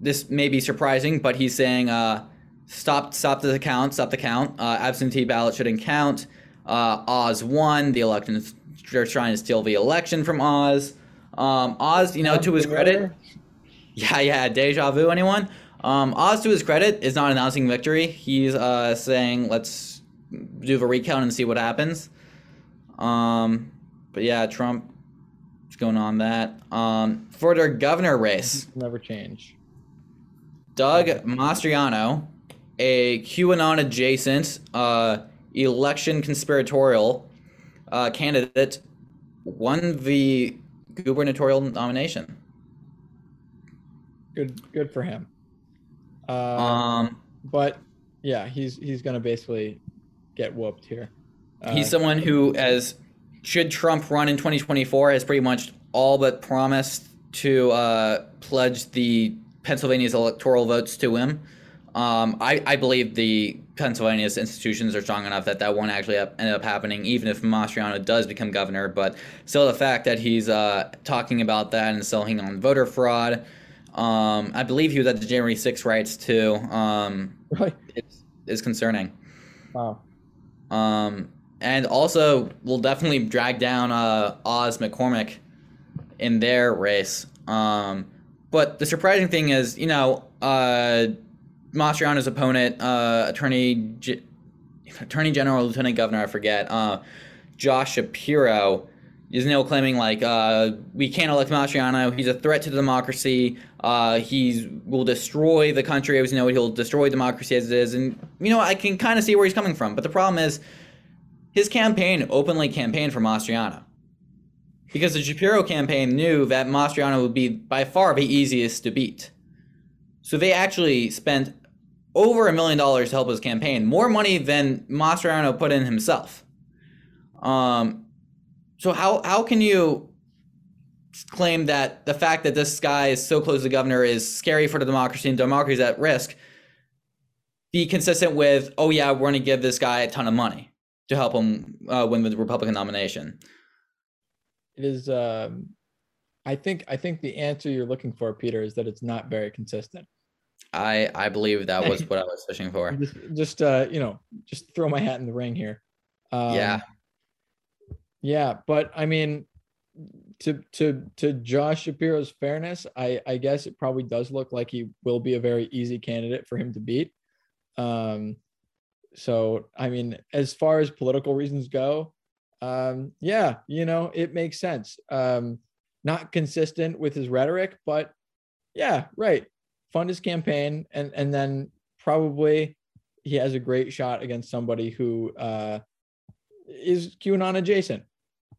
S3: this may be surprising, but he's saying, uh, stop, stop the count, stop the count. Uh, absentee ballot shouldn't count. Uh, Oz won the election. They're trying to steal the election from Oz. Um, Oz, you know, to his credit, yeah, yeah, deja vu. Anyone? Um, Oz, to his credit, is not announcing victory. He's uh, saying, "Let's do the recount and see what happens." Um, but yeah, Trump is going on that. Um, for their governor race,
S2: never change
S3: Doug Mastriano, a QAnon adjacent uh, election conspiratorial uh, candidate, won the gubernatorial nomination.
S2: good good for him uh,
S3: Um,
S2: but yeah he's he's gonna basically get whooped here uh,
S3: He's someone who, as should Trump run in 2024, has pretty much all but promised to uh, pledge the Pennsylvania's electoral votes to him. Um, I, I believe the Pennsylvania's institutions are strong enough that that won't actually up, end up happening, even if Mastriano does become governor. But still, the fact that he's uh, talking about that and selling on voter fraud. Um, I believe he was at the January 6 riots too. Um,
S2: right
S3: is, is concerning.
S2: wow
S3: Um, and also, we'll definitely drag down uh, Oz McCormick in their race. Um, but the surprising thing is, you know, uh, Mastriano's opponent, uh, Attorney G- Attorney General, Lieutenant Governor, I forget, uh, Josh Shapiro, is now claiming like uh, we can't elect Mastriano. He's a threat to democracy. Uh, he will destroy the country as you know. He'll destroy democracy as it is, and you know I can kind of see where he's coming from. But the problem is, his campaign openly campaigned for Mastriano because the Shapiro campaign knew that Mastriano would be by far the easiest to beat. So they actually spent over a million dollars to help his campaign, more money than Mastriano put in himself. Um, so how how can you claim that the fact that this guy is so close to the governor is scary for the democracy and democracy is at risk? Be consistent with, oh yeah, we're going to give this guy a ton of money to help him uh, win the Republican nomination.
S2: It is. Um, I think. I think the answer you're looking for, Peter, is that it's not very consistent.
S3: I I believe that was [laughs] what I was fishing for.
S2: Just, just uh, you know, just throw my hat in the ring here. Um,
S3: Yeah.
S2: Yeah, but I mean, to to to Josh Shapiro's fairness, I I guess it probably does look like he will be a very easy candidate for him to beat. Um, so I mean, as far as political reasons go, um, yeah, you know, it makes sense. Um, not consistent with his rhetoric, but yeah, right. Fund his campaign, and and then probably he has a great shot against somebody who uh, is QAnon adjacent.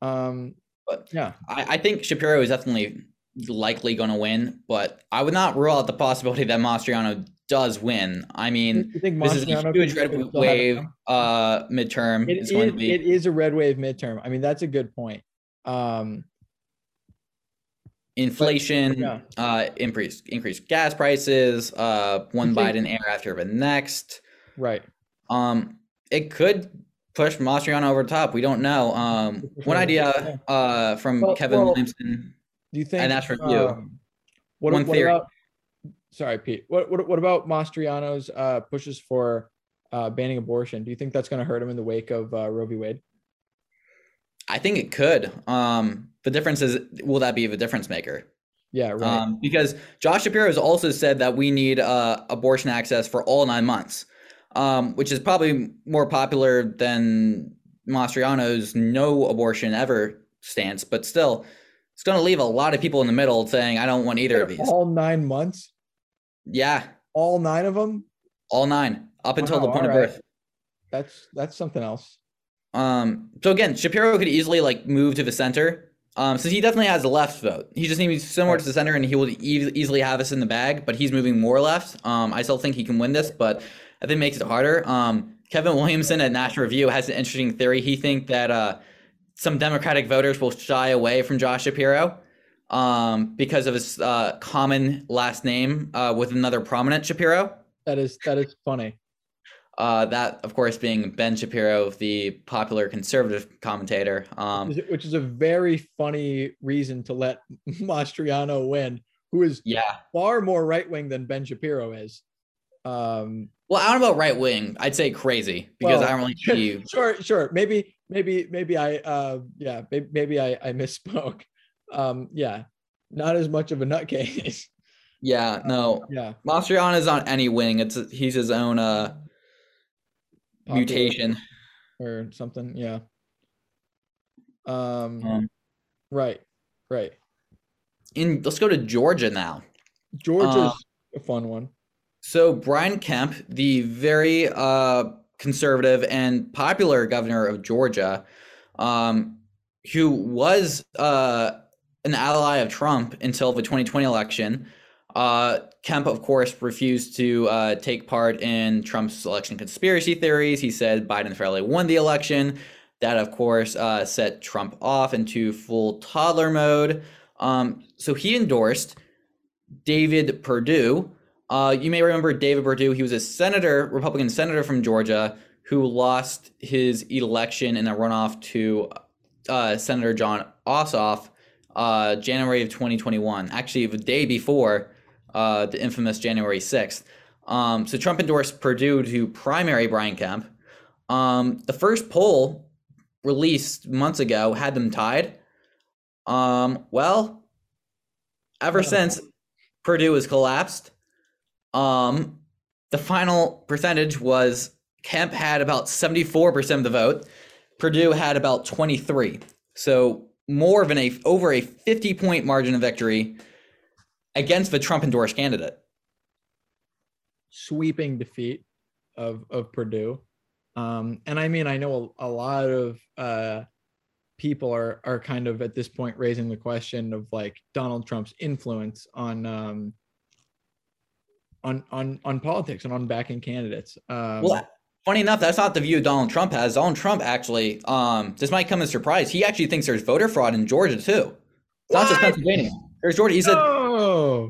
S2: Um,
S3: But
S2: yeah,
S3: I, I think Shapiro is definitely likely going to win, but I would not rule out the possibility that Mastriano does win. I mean,
S2: you think
S3: this is a huge red
S2: could still have it
S3: wave uh, midterm. To
S2: is-
S3: be
S2: it is a red wave midterm. I mean, that's a good point. Um,
S3: inflation,
S2: yeah.
S3: uh, increase increased gas prices, uh, one
S2: You think-
S3: Biden era after the next.
S2: right.
S3: Um, it could push Mastriano over the top. We don't know. Um, one idea uh, from
S2: Well-
S3: Kevin
S2: well-
S3: Williamson.
S2: Do you think?
S3: And that's for you.
S2: um, what,
S3: One
S2: what
S3: theory.
S2: about? Sorry, Pete. What what what about Mastriano's uh, pushes for uh, banning abortion? Do you think that's going to hurt him in the wake of uh, Roe v. Wade?
S3: I think it could. Um, the difference is, will that be the difference maker?
S2: Yeah, right.
S3: Um, because Josh Shapiro has also said that we need uh, abortion access for all nine months, um, which is probably more popular than Mastriano's no abortion ever stance. But still, it's going to leave a lot of people in the middle saying, I don't want either of these.
S2: all nine months,
S3: Yeah,
S2: all nine of them.
S3: all nine up until the point of birth.
S2: That's that's something else.
S3: Um, so again, Shapiro could easily like move to the center. Um, since he definitely has a left vote. He just needs similar to the center, and he will e- easily have us in the bag. But he's moving more left. Um, I still think he can win this, but I think it makes it harder. Um, Kevin Williamson at National Review has an interesting theory. He think that uh, some Democratic voters will shy away from Josh Shapiro um, because of his uh, common last name uh, with another prominent Shapiro.
S2: That is that is funny.
S3: Uh, that, of course, being Ben Shapiro, the popular conservative commentator. Um,
S2: Which is- a very funny reason to let [laughs] Mastriano win, who is
S3: yeah.
S2: far more right wing than Ben Shapiro is. Um,
S3: Well, I don't know about right wing. I'd say crazy because
S2: Well,
S3: I don't really [laughs] see.
S2: sure, sure. Maybe, maybe, maybe I, uh, yeah, maybe, maybe I, I misspoke. Um, yeah, not as much of a nutcase.
S3: Yeah, no.
S2: yeah,
S3: Mastriano is on any wing. It's he's his own uh
S2: popular
S3: mutation.
S2: or something. Yeah. Um,
S3: Um,
S2: right, right.
S3: in let's go to Georgia now.
S2: Georgia's
S3: uh,
S2: a fun one.
S3: So Brian Kemp, the very uh, conservative and popular governor of Georgia, um, who was uh, an ally of Trump until the 2020 election, uh, Kemp, of course, refused to uh, take part in Trump's election conspiracy theories. He said Biden fairly won the election. That, of course, uh, set Trump off into full toddler mode. Um, so he endorsed David Perdue. Uh, you may remember David Perdue. He was a senator, Republican senator from Georgia, who lost his election in a runoff to uh, Senator Jon Ossoff, uh, January of 2021. Actually, the day before uh, the infamous January 6th. Um, so Trump endorsed Perdue to primary Brian Kemp. Um, the first poll released months ago had them tied. Um, well, ever
S2: Oh.
S3: since Perdue has collapsed, um, the final percentage was Kemp had about 74% of the vote. Perdue had about 23. So more than a over a 50 point margin of victory against the Trump endorsed candidate.
S2: sweeping defeat of of Perdue. Um, and I mean, I know a, a lot of uh, people are are kind of at this point raising the question of like Donald Trump's influence on um, on on on politics and on backing candidates. Um,
S3: Well, funny enough, that's not the view Donald Trump has. Donald Trump actually, um, this might come as a surprise. He actually thinks there's voter fraud in Georgia too. It's not just Pennsylvania. There's Georgia. He said,
S2: no!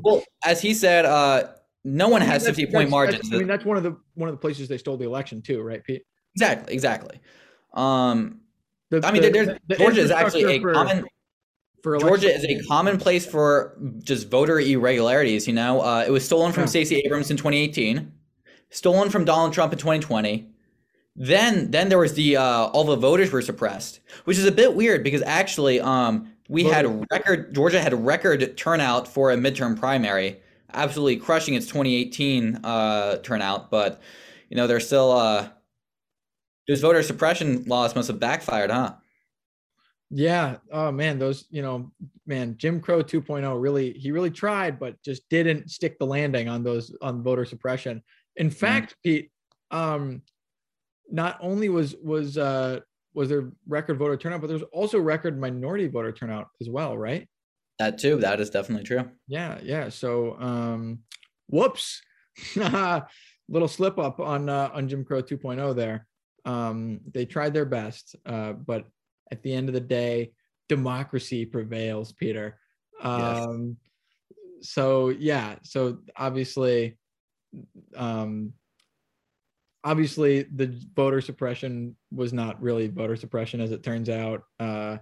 S3: Well, as he said, uh, no one
S2: I mean,
S3: has 50 point margins.
S2: I mean, that's one of the one of the places they stole the election too, right, Pete?
S3: exactly, exactly. Um,
S2: The-
S3: I mean,
S2: the-
S3: there's
S2: the
S3: Georgia is actually a
S2: for-
S3: common.
S2: for
S3: Georgia is a common place for just voter irregularities. You know, uh, it was stolen from
S2: Yeah.
S3: Stacey Abrams in 2018, stolen from Donald Trump in 2020. Then, then there was the uh, all the voters were suppressed, which is a bit weird because actually, um, we had record Georgia had record turnout for a midterm primary, absolutely crushing its 2018 uh, turnout. But you know, there's still uh, those voter suppression laws must have backfired, huh?
S2: Yeah. Oh man, those, you know, man, Jim Crow 2.0 really he really tried, but just didn't stick the landing on those on voter suppression. In fact, Pete, um, not only was was uh was there record voter turnout, but there's also record minority voter turnout as well, right?
S3: That too. That is definitely true.
S2: Yeah, yeah. So um whoops. [laughs] Little slip up on uh, on Jim Crow 2.0 there. Um they tried their best, uh, but at the end of the day, democracy prevails, Peter.
S3: Yes.
S2: Um so yeah, so obviously um obviously the voter suppression was not really voter suppression as it turns out. Uh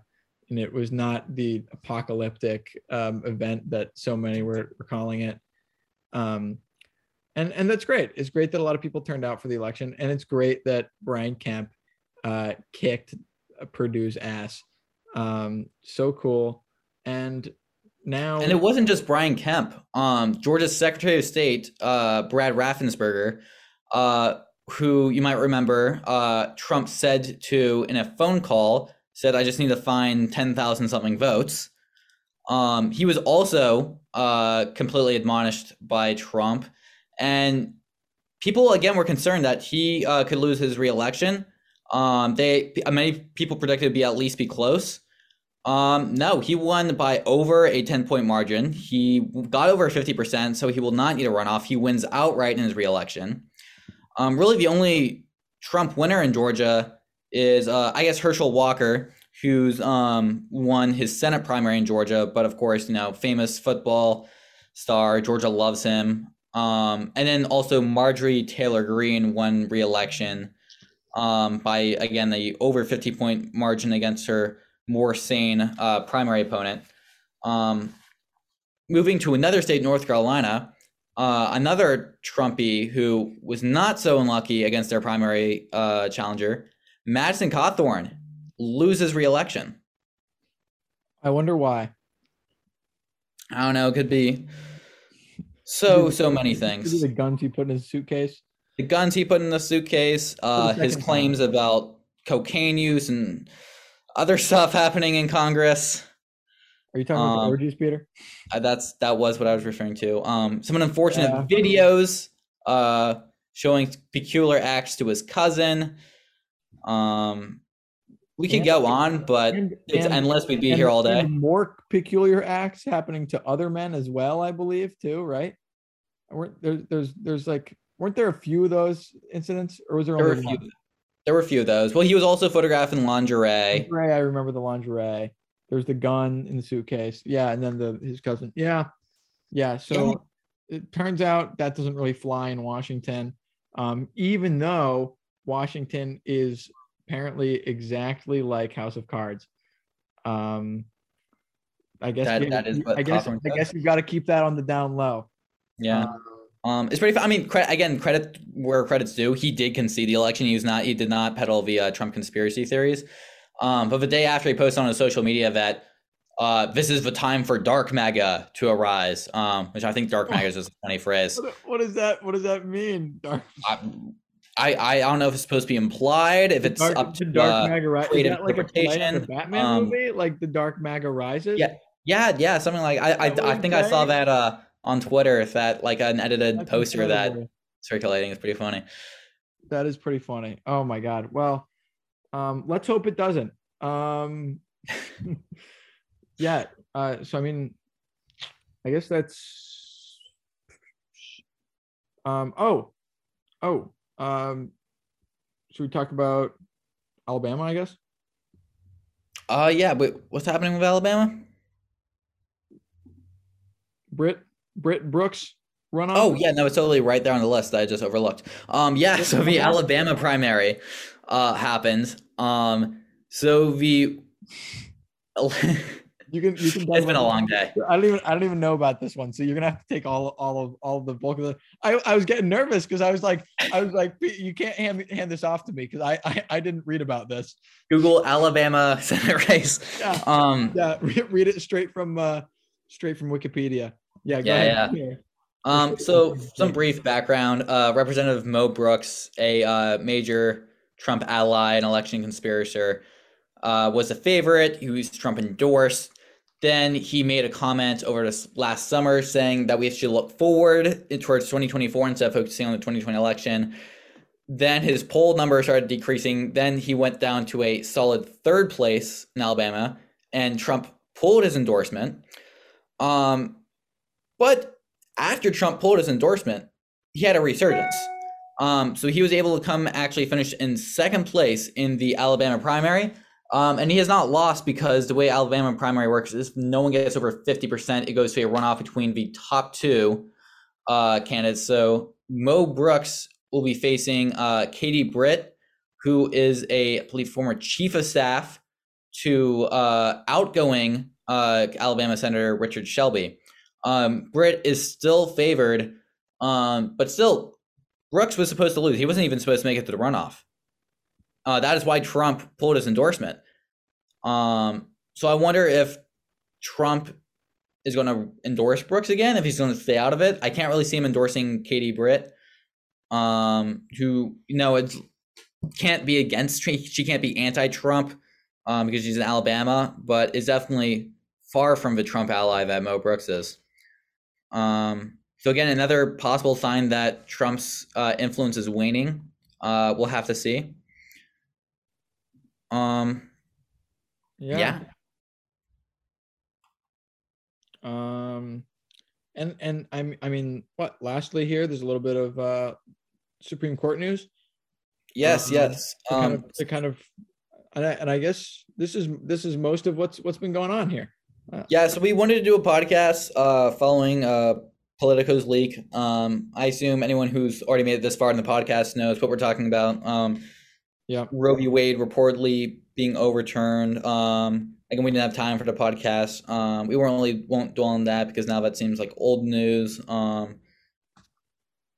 S2: and it was not the apocalyptic um, event that so many were, were calling it. Um, and and that's great. It's great that a lot of people turned out for the election, and it's great that Brian Kemp uh, kicked Perdue's ass. Um, so cool. And now,
S3: And it wasn't just Brian Kemp. Um, Georgia's Secretary of State, uh, Brad Raffensperger, uh, who you might remember, uh, Trump said to in a phone call, said, "I just need to find ten thousand something votes." Um, he was also uh, completely admonished by Trump, and people again were concerned that he uh, could lose his reelection. Um, they many people predicted it'd be at least be close. Um, no, he won by over a 10 point margin. He got over 50%, so he will not need a runoff. He wins outright in his reelection. Um, really, the only Trump winner in Georgia is, uh, I guess, Herschel Walker, who's um, won his Senate primary in Georgia, but of course, you know, famous football star. Georgia loves him. Um, and then also Marjorie Taylor Greene won reelection um, by, again, the over 50 point margin against her more sane uh, primary opponent. Um, moving to another state, North Carolina, uh, another Trumpy who was not so unlucky against their primary uh, challenger, Madison Cawthorn, loses reelection.
S2: I wonder why.
S3: I don't know. It could be so so many things.
S2: The guns he put in his suitcase.
S3: The guns he put in the suitcase, uh, his
S2: second time.
S3: claims about cocaine use and other stuff happening in Congress.
S2: Are you talking about the
S3: Um,
S2: orgies, Peter?
S3: That's that was what I was referring to. Um, some unfortunate
S2: Yeah.
S3: videos uh, showing peculiar acts to his cousin. Um, we could
S2: And-
S3: go on, but
S2: and-
S3: it's
S2: and-
S3: endless. We'd be here all day.
S2: more peculiar acts happening to other men as well, I believe, too, right? Weren't there, there's there's like weren't there a few of those incidents, or was there
S3: There
S2: only
S3: few.
S2: one?
S3: There were a few of those. Well, he was also photographed in lingerie.
S2: Lingerie, I remember the lingerie. There's the gun in the suitcase. Yeah, and then the his cousin. Yeah, yeah. So it turns out that doesn't really fly in Washington, um, even though Washington is apparently exactly like House of Cards. Um, I guess
S3: That-
S2: you-
S3: that is
S2: I guess I guess you've got to keep that on the down low.
S3: Yeah.
S2: Um,
S3: Um, it's pretty. I mean, cre- again, credit where credit's due. He did concede the election. He was not. He did not peddle the uh, Trump conspiracy theories. Um, but the day after, he posted on his social media that uh, this is the time for dark MAGA to arise. Um, which I think dark MAGA is just a funny phrase.
S2: what, does that What does that mean? Dark-
S3: I, I I don't know if it's supposed to be implied, if it's
S2: Dark,
S3: up to
S2: Dark
S3: uh,
S2: Maga Rises. Is that like a play on the Batman
S3: um,
S2: movie? Like the Dark Maga Rises?
S3: Yeah. yeah, yeah, something like I I, I think I saw that uh on Twitter that like an edited
S2: That's
S3: poster that circulating is pretty funny.
S2: That is pretty funny. Oh my god. Well, um, let's hope it doesn't. Um, [laughs] yeah. Uh, so I mean, I guess that's. Um. Oh. Oh. Um. Should we talk about Alabama? I guess.
S3: Uh yeah, but what's happening with Alabama?
S2: Britt. Britt Brooks run
S3: Oh yeah, no, it's totally right there on the list that I just overlooked. Um, yeah, so the Alabama primary uh happened. Um, so the [laughs]
S2: You can. You can.
S3: it's been a long day.
S2: I don't even I don't even know about this one. So you're gonna have to take all all of all of the bulk of the I, I was getting nervous because I was like I was like you can't hand hand this off to me because I, I I didn't read about this.
S3: Google Alabama [laughs] Senate race.
S2: Yeah.
S3: Um,
S2: Yeah, read, read it straight from uh straight from Wikipedia. Yeah, go
S3: Yeah,
S2: ahead.
S3: yeah. Um, so some brief background. Uh, Representative Mo Brooks, a uh, major Trump ally and election conspirator, uh, was a favorite. He was Trump endorsed. Then he made a comment over this last summer saying that we should look forward towards 2024 instead of focusing on the 2020 election. Then his poll number started decreasing. Then he went down to a solid third place in Alabama, and Trump pulled his endorsement. Um, but after Trump pulled his endorsement, he had a resurgence. Um, so he was able to come actually finish in second place in the Alabama primary. Um, and he has not lost because the way Alabama primary works is no one gets over 50%, it goes to a runoff between the top two uh, candidates. So Mo Brooks will be facing uh, Katie Britt, who is a I believe, former chief of staff to uh, outgoing uh, Alabama Senator Richard Shelby. Um, Britt is still favored, um, but still, Brooks was supposed to lose. He wasn't even supposed to make it to the runoff. Uh, that is why Trump pulled his endorsement. Um, so I wonder if Trump is going to endorse Brooks again, if he's going to stay out of it. I can't really see him endorsing Katie Britt, um, who you know it can't be against. She can't be anti-Trump um, because she's in Alabama, but is definitely far from the Trump ally that Mo Brooks is. Um, so again, another possible sign that Trump's uh, influence is waning. Uh, we'll have to see. Um,
S2: Yeah.
S3: yeah.
S2: Um and and I'm I mean what lastly here there's a little bit of uh Supreme Court news.
S3: Yes,
S2: Um,
S3: yes.
S2: to kind
S3: Um,
S2: of, to kind of and I, and I guess this is this is most of what's what's been going on here.
S3: yeah, so we wanted to do a podcast uh, following uh, Politico's leak. Um, I assume anyone who's already made it this far in the podcast knows what we're talking about. Um,
S2: Yeah.
S3: Roe v. Wade reportedly being overturned. Um, again, we didn't have time for the podcast. Um, we won't really won't dwell on that because now that seems like old news. Um,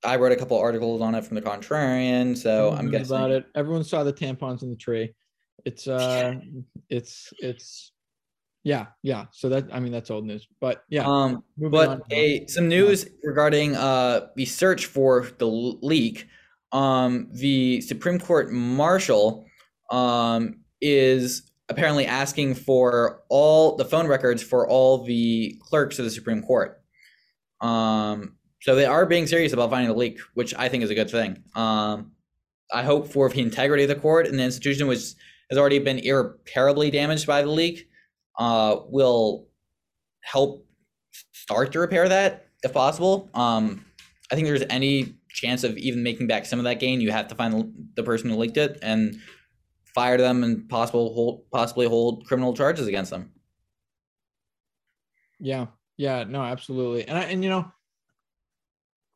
S3: I wrote a couple articles on it from the Contrarian, so I'm guessing
S2: about it. Everyone saw the tampons in the tree. It's uh it's it's yeah, yeah. So that I mean that's old news. But yeah,
S3: Um, but a some news regarding uh the search for the leak. Um, the Supreme Court marshal um is apparently asking for all the phone records for all the clerks of the Supreme Court. Um, so they are being serious about finding the leak, which I think is a good thing. Um, I hope for the integrity of the court and the institution, which has already been irreparably damaged by the leak, uh, will help start to repair that if possible. Um, I think there's any chance of even making back some of that gain, you have to find the, person who leaked it and fire them and possible hold, possibly hold criminal charges against them.
S2: Yeah, yeah, no, absolutely. And I and you know,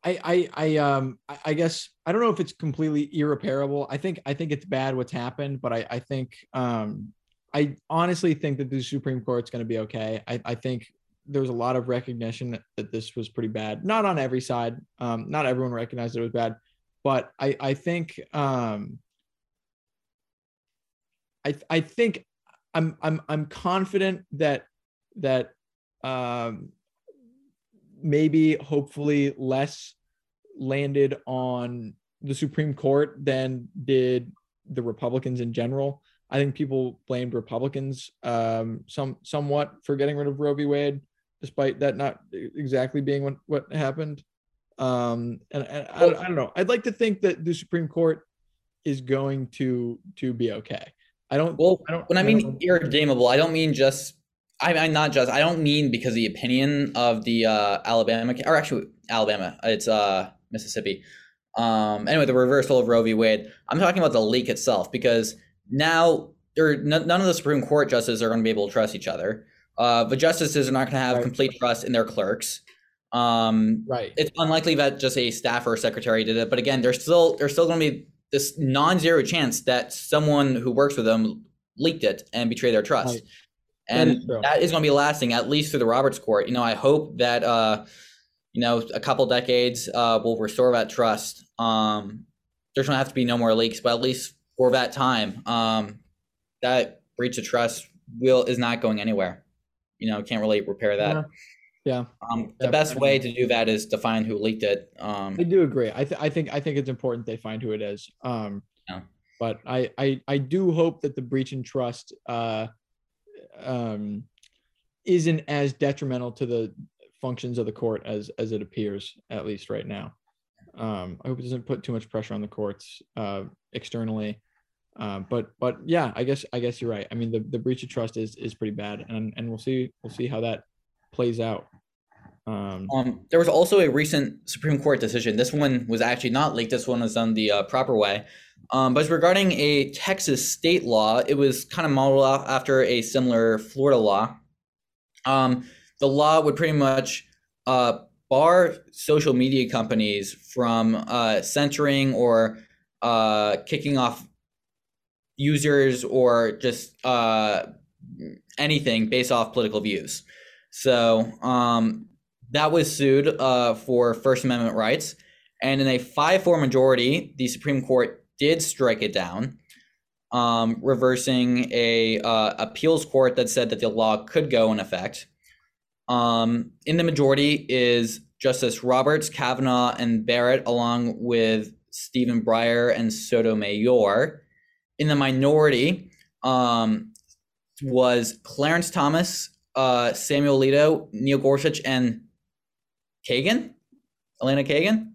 S2: I I I um I guess I don't know if it's completely irreparable. I think I think it's bad what's happened, but I I think um I honestly think that the Supreme Court's going to be okay. I I think there's a lot of recognition that, that this was pretty bad. Not on every side. Um, not everyone recognized it was bad, but I I think um I I think I'm I'm I'm confident that that um, maybe hopefully less landed on the Supreme Court than did the Republicans in general. I think people blamed Republicans um, some somewhat for getting rid of Roe v. Wade, despite that not exactly being what what happened. Um, and, and I, I don't know. I'd like to think that the Supreme Court is going to to be okay. I don't.
S3: Well,
S2: I don't.
S3: when I mean
S2: don't-
S3: irredeemable, I don't mean just. I mean not just. I don't mean because of the opinion of the uh, Alabama or actually Alabama. It's uh, Mississippi. Um, anyway, the reversal of Roe v. Wade. I'm talking about the leak itself because now there none none of the Supreme Court justices are going to be able to trust each other. Uh, the justices are not going to have
S2: Right.
S3: complete trust in their clerks. Um,
S2: right.
S3: it's unlikely that just a staff or a secretary did it but again there's still there's still going to be this non-zero chance that someone who works with them leaked it and betrayed their trust
S2: Right.
S3: And
S2: is true.
S3: that is going to be lasting at least through the roberts court you know i hope that uh you know a couple decades uh will restore that trust um there's going to have to be no more leaks but at least for that time um that breach of trust will is not going anywhere you know can't really repair that
S2: Yeah. Yeah.
S3: um, the
S2: Yeah,
S3: best way to do that is to find who leaked it. Um,
S2: I do agree. I, th- I think I think it's important they find who it is. Um,
S3: Yeah.
S2: But I, I I do hope that the breach in trust uh, um, isn't as detrimental to the functions of the court as as it appears, at least right now. Um, I hope it doesn't put too much pressure on the courts uh, externally. Uh, but but yeah, I guess I guess you're right. I mean, the, the breach of trust is is pretty bad, and and we'll see we'll see how that plays out. Um,
S3: um, there was also a recent Supreme Court decision. This one was actually not leaked. This one was done the uh, proper way. Um, but it's regarding a Texas state law. It was kind of modeled after a similar Florida law. Um, the law would pretty much uh, bar social media companies from uh, censoring or uh, kicking off users or just uh, anything based off political views. So um, that was sued uh, for First Amendment rights. And in a 5 4 majority, the Supreme Court did strike it down, um, reversing a uh, appeals court that said that the law could go in effect. Um, in the majority is Justice Roberts, Kavanaugh, and Barrett, along with Stephen Breyer and Sotomayor. In the minority um, was Clarence Thomas, uh, Samuel Alito, Neil Gorsuch, and Kagan, Elena Kagan.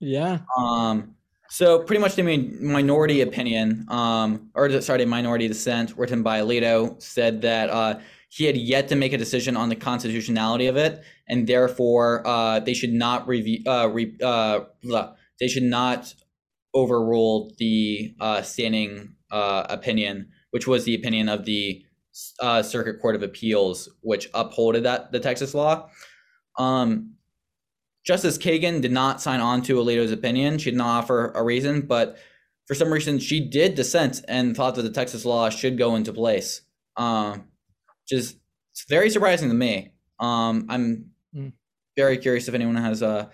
S2: yeah,
S3: Um, so pretty much the minority opinion, um, or sorry, minority dissent written by Alito said that uh, he had yet to make a decision on the constitutionality of it, and therefore uh, they should not review. Uh, re- uh, they should not overrule the uh, standing uh, opinion, which was the opinion of the uh, Circuit Court of Appeals, which upholded that the Texas law. Um, Justice Kagan did not sign on to Alito's opinion. She did not offer a reason, but for some reason she did dissent and thought that the Texas law should go into place. Um, which is very surprising to me. Um, I'm
S2: Mm.
S3: very curious if anyone has uh,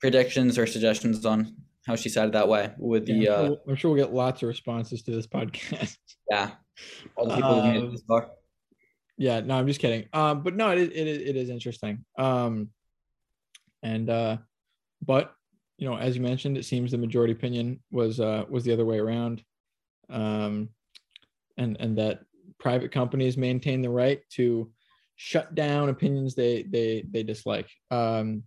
S3: predictions or suggestions on how she sided that way with the
S2: Yeah, I'm,
S3: uh,
S2: sure, I'm sure we'll get lots of responses to this [laughs] podcast.
S3: yeah all the people
S2: Um,
S3: this far.
S2: yeah, no, I'm just kidding. Um, but no, it is, it is, it is interesting. Um, and uh, but you know, as you mentioned, it seems the majority opinion was uh was the other way around. Um, and and that private companies maintain the right to shut down opinions they they they dislike. Um,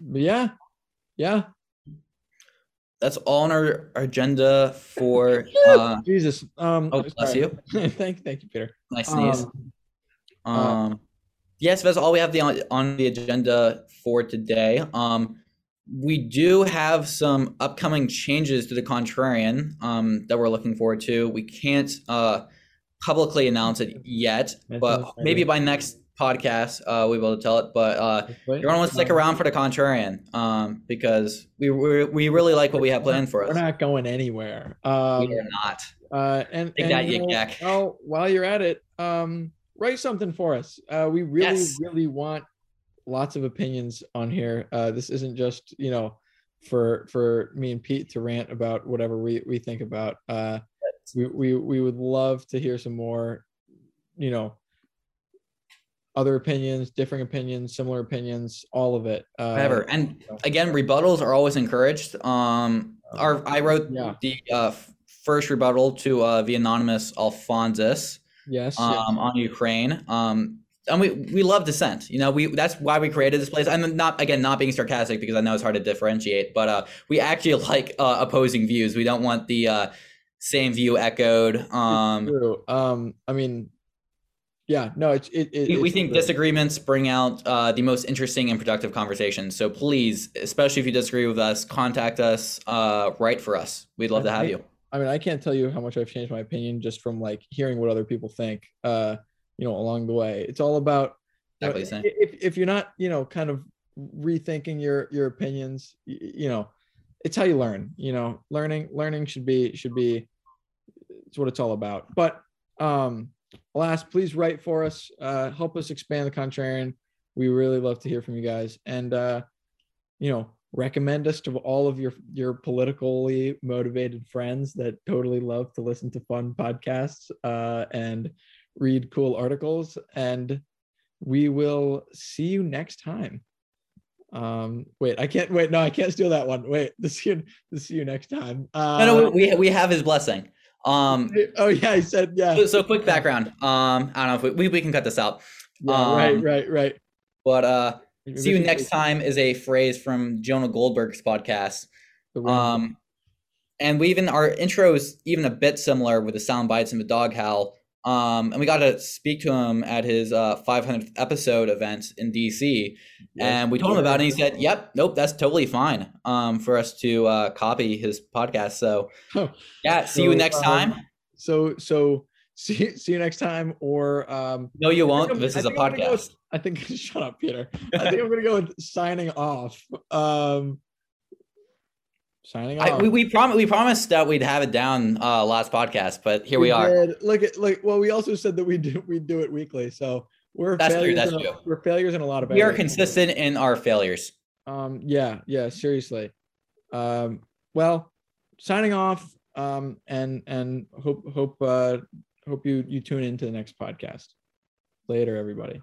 S2: but yeah, yeah.
S3: That's all on our agenda for. [laughs] Uh,
S2: Jesus. Um,
S3: oh, bless
S2: sorry.
S3: you. [laughs]
S2: thank thank you, Peter.
S3: Nice sneeze.
S2: Um,
S3: Um, yes, that's all we have the, on, on the agenda for today. Um, we do have some upcoming changes to the Contrarian um, that we're looking forward to. We can't uh, publicly announce it yet, but maybe by next podcast uh, we'll be able to tell it. But uh, you're going to stick around for the Contrarian um, because we, we we really like what we have planned for us.
S2: We're not going anywhere. Um,
S3: we are not.
S2: uh, and,
S3: Take
S2: and
S3: that,
S2: you know, well, while you're at it, um, write something for us. Uh, we really,
S3: Yes.
S2: really want lots of opinions on here. Uh, this isn't just you know for for me and Pete to rant about whatever we we think about. Uh, we we we would love to hear some more. You know, other opinions, differing opinions, similar opinions, all of it. Uh,
S3: whatever. And again, rebuttals are always encouraged. Um, our I wrote
S2: Yeah.
S3: the uh, first rebuttal to uh, the anonymous Alphonsus
S2: yes, yes.
S3: um, on Ukraine. Um, and we, we love dissent. You know, we that's why we created this place. I'm not again not being sarcastic because I know it's hard to differentiate, but uh, we actually [laughs] like uh, opposing views. We don't want the uh, same view echoed. Um,
S2: True. Um, I mean, yeah, no, it's it. it
S3: we,
S2: it's
S3: think disagreements bring out uh, the most interesting and productive conversations. So please, especially if you disagree with us, contact us. Uh, write for us. We'd love to have
S2: I-
S3: you.
S2: I mean, I can't tell you how much I've changed my opinion just from like hearing what other people think. Uh, you know, along the way, it's all about you know,
S3: Exactly
S2: if if you're not, you know, kind of rethinking your your opinions, y- you know, it's how you learn. You know, learning learning should be should be it's what it's all about. But um, alas, please write for us. Uh, help us expand the contrarian. We really love to hear from you guys, and uh, you know, recommend us to all of your your politically motivated friends that totally love to listen to fun podcasts uh, and read cool articles. And we will see you next time. Um, wait, I can't wait. No, I can't steal that one. Wait, the see you, see you next time. Uh,
S3: No, no, we we have his blessing. Um, [laughs]
S2: oh yeah, I said yeah.
S3: so, so quick background. Um, I don't know if we, we, we can cut this out.
S2: Yeah, right,
S3: um,
S2: right, right.
S3: But uh, see you next time is a phrase from Jonah Goldberg's podcast. Um, and we even our intro is even a bit similar with the sound bites and the dog howl. Um, and we got to speak to him at his uh 500th episode event in DC, and we told him about it. and He said, "Yep, nope, that's totally fine. Um, for us to uh copy his podcast. So [laughs]
S2: Oh,
S3: yeah, see you
S2: So,
S3: next
S2: um,
S3: time.
S2: so so see see you next time. Or um,
S3: No, you won't.
S2: I'm-
S3: This
S2: I
S3: is a
S2: think go with-
S3: podcast.
S2: I think [laughs] shut up, Peter. I think I'm gonna go with signing off. Um, signing off.
S3: I, we we promised we promised that we'd have it down uh last podcast, but here we, are.
S2: did. Look at like well, we also said that we do we do it weekly, so we're
S3: That's true,
S2: failures.
S3: that's
S2: in a-
S3: true.
S2: We're failures in a lot of
S3: We are consistent in our failures.
S2: Um, yeah, yeah, seriously. Um, well, signing off. Um, and and hope hope uh hope you you tune into the next podcast. Later, everybody.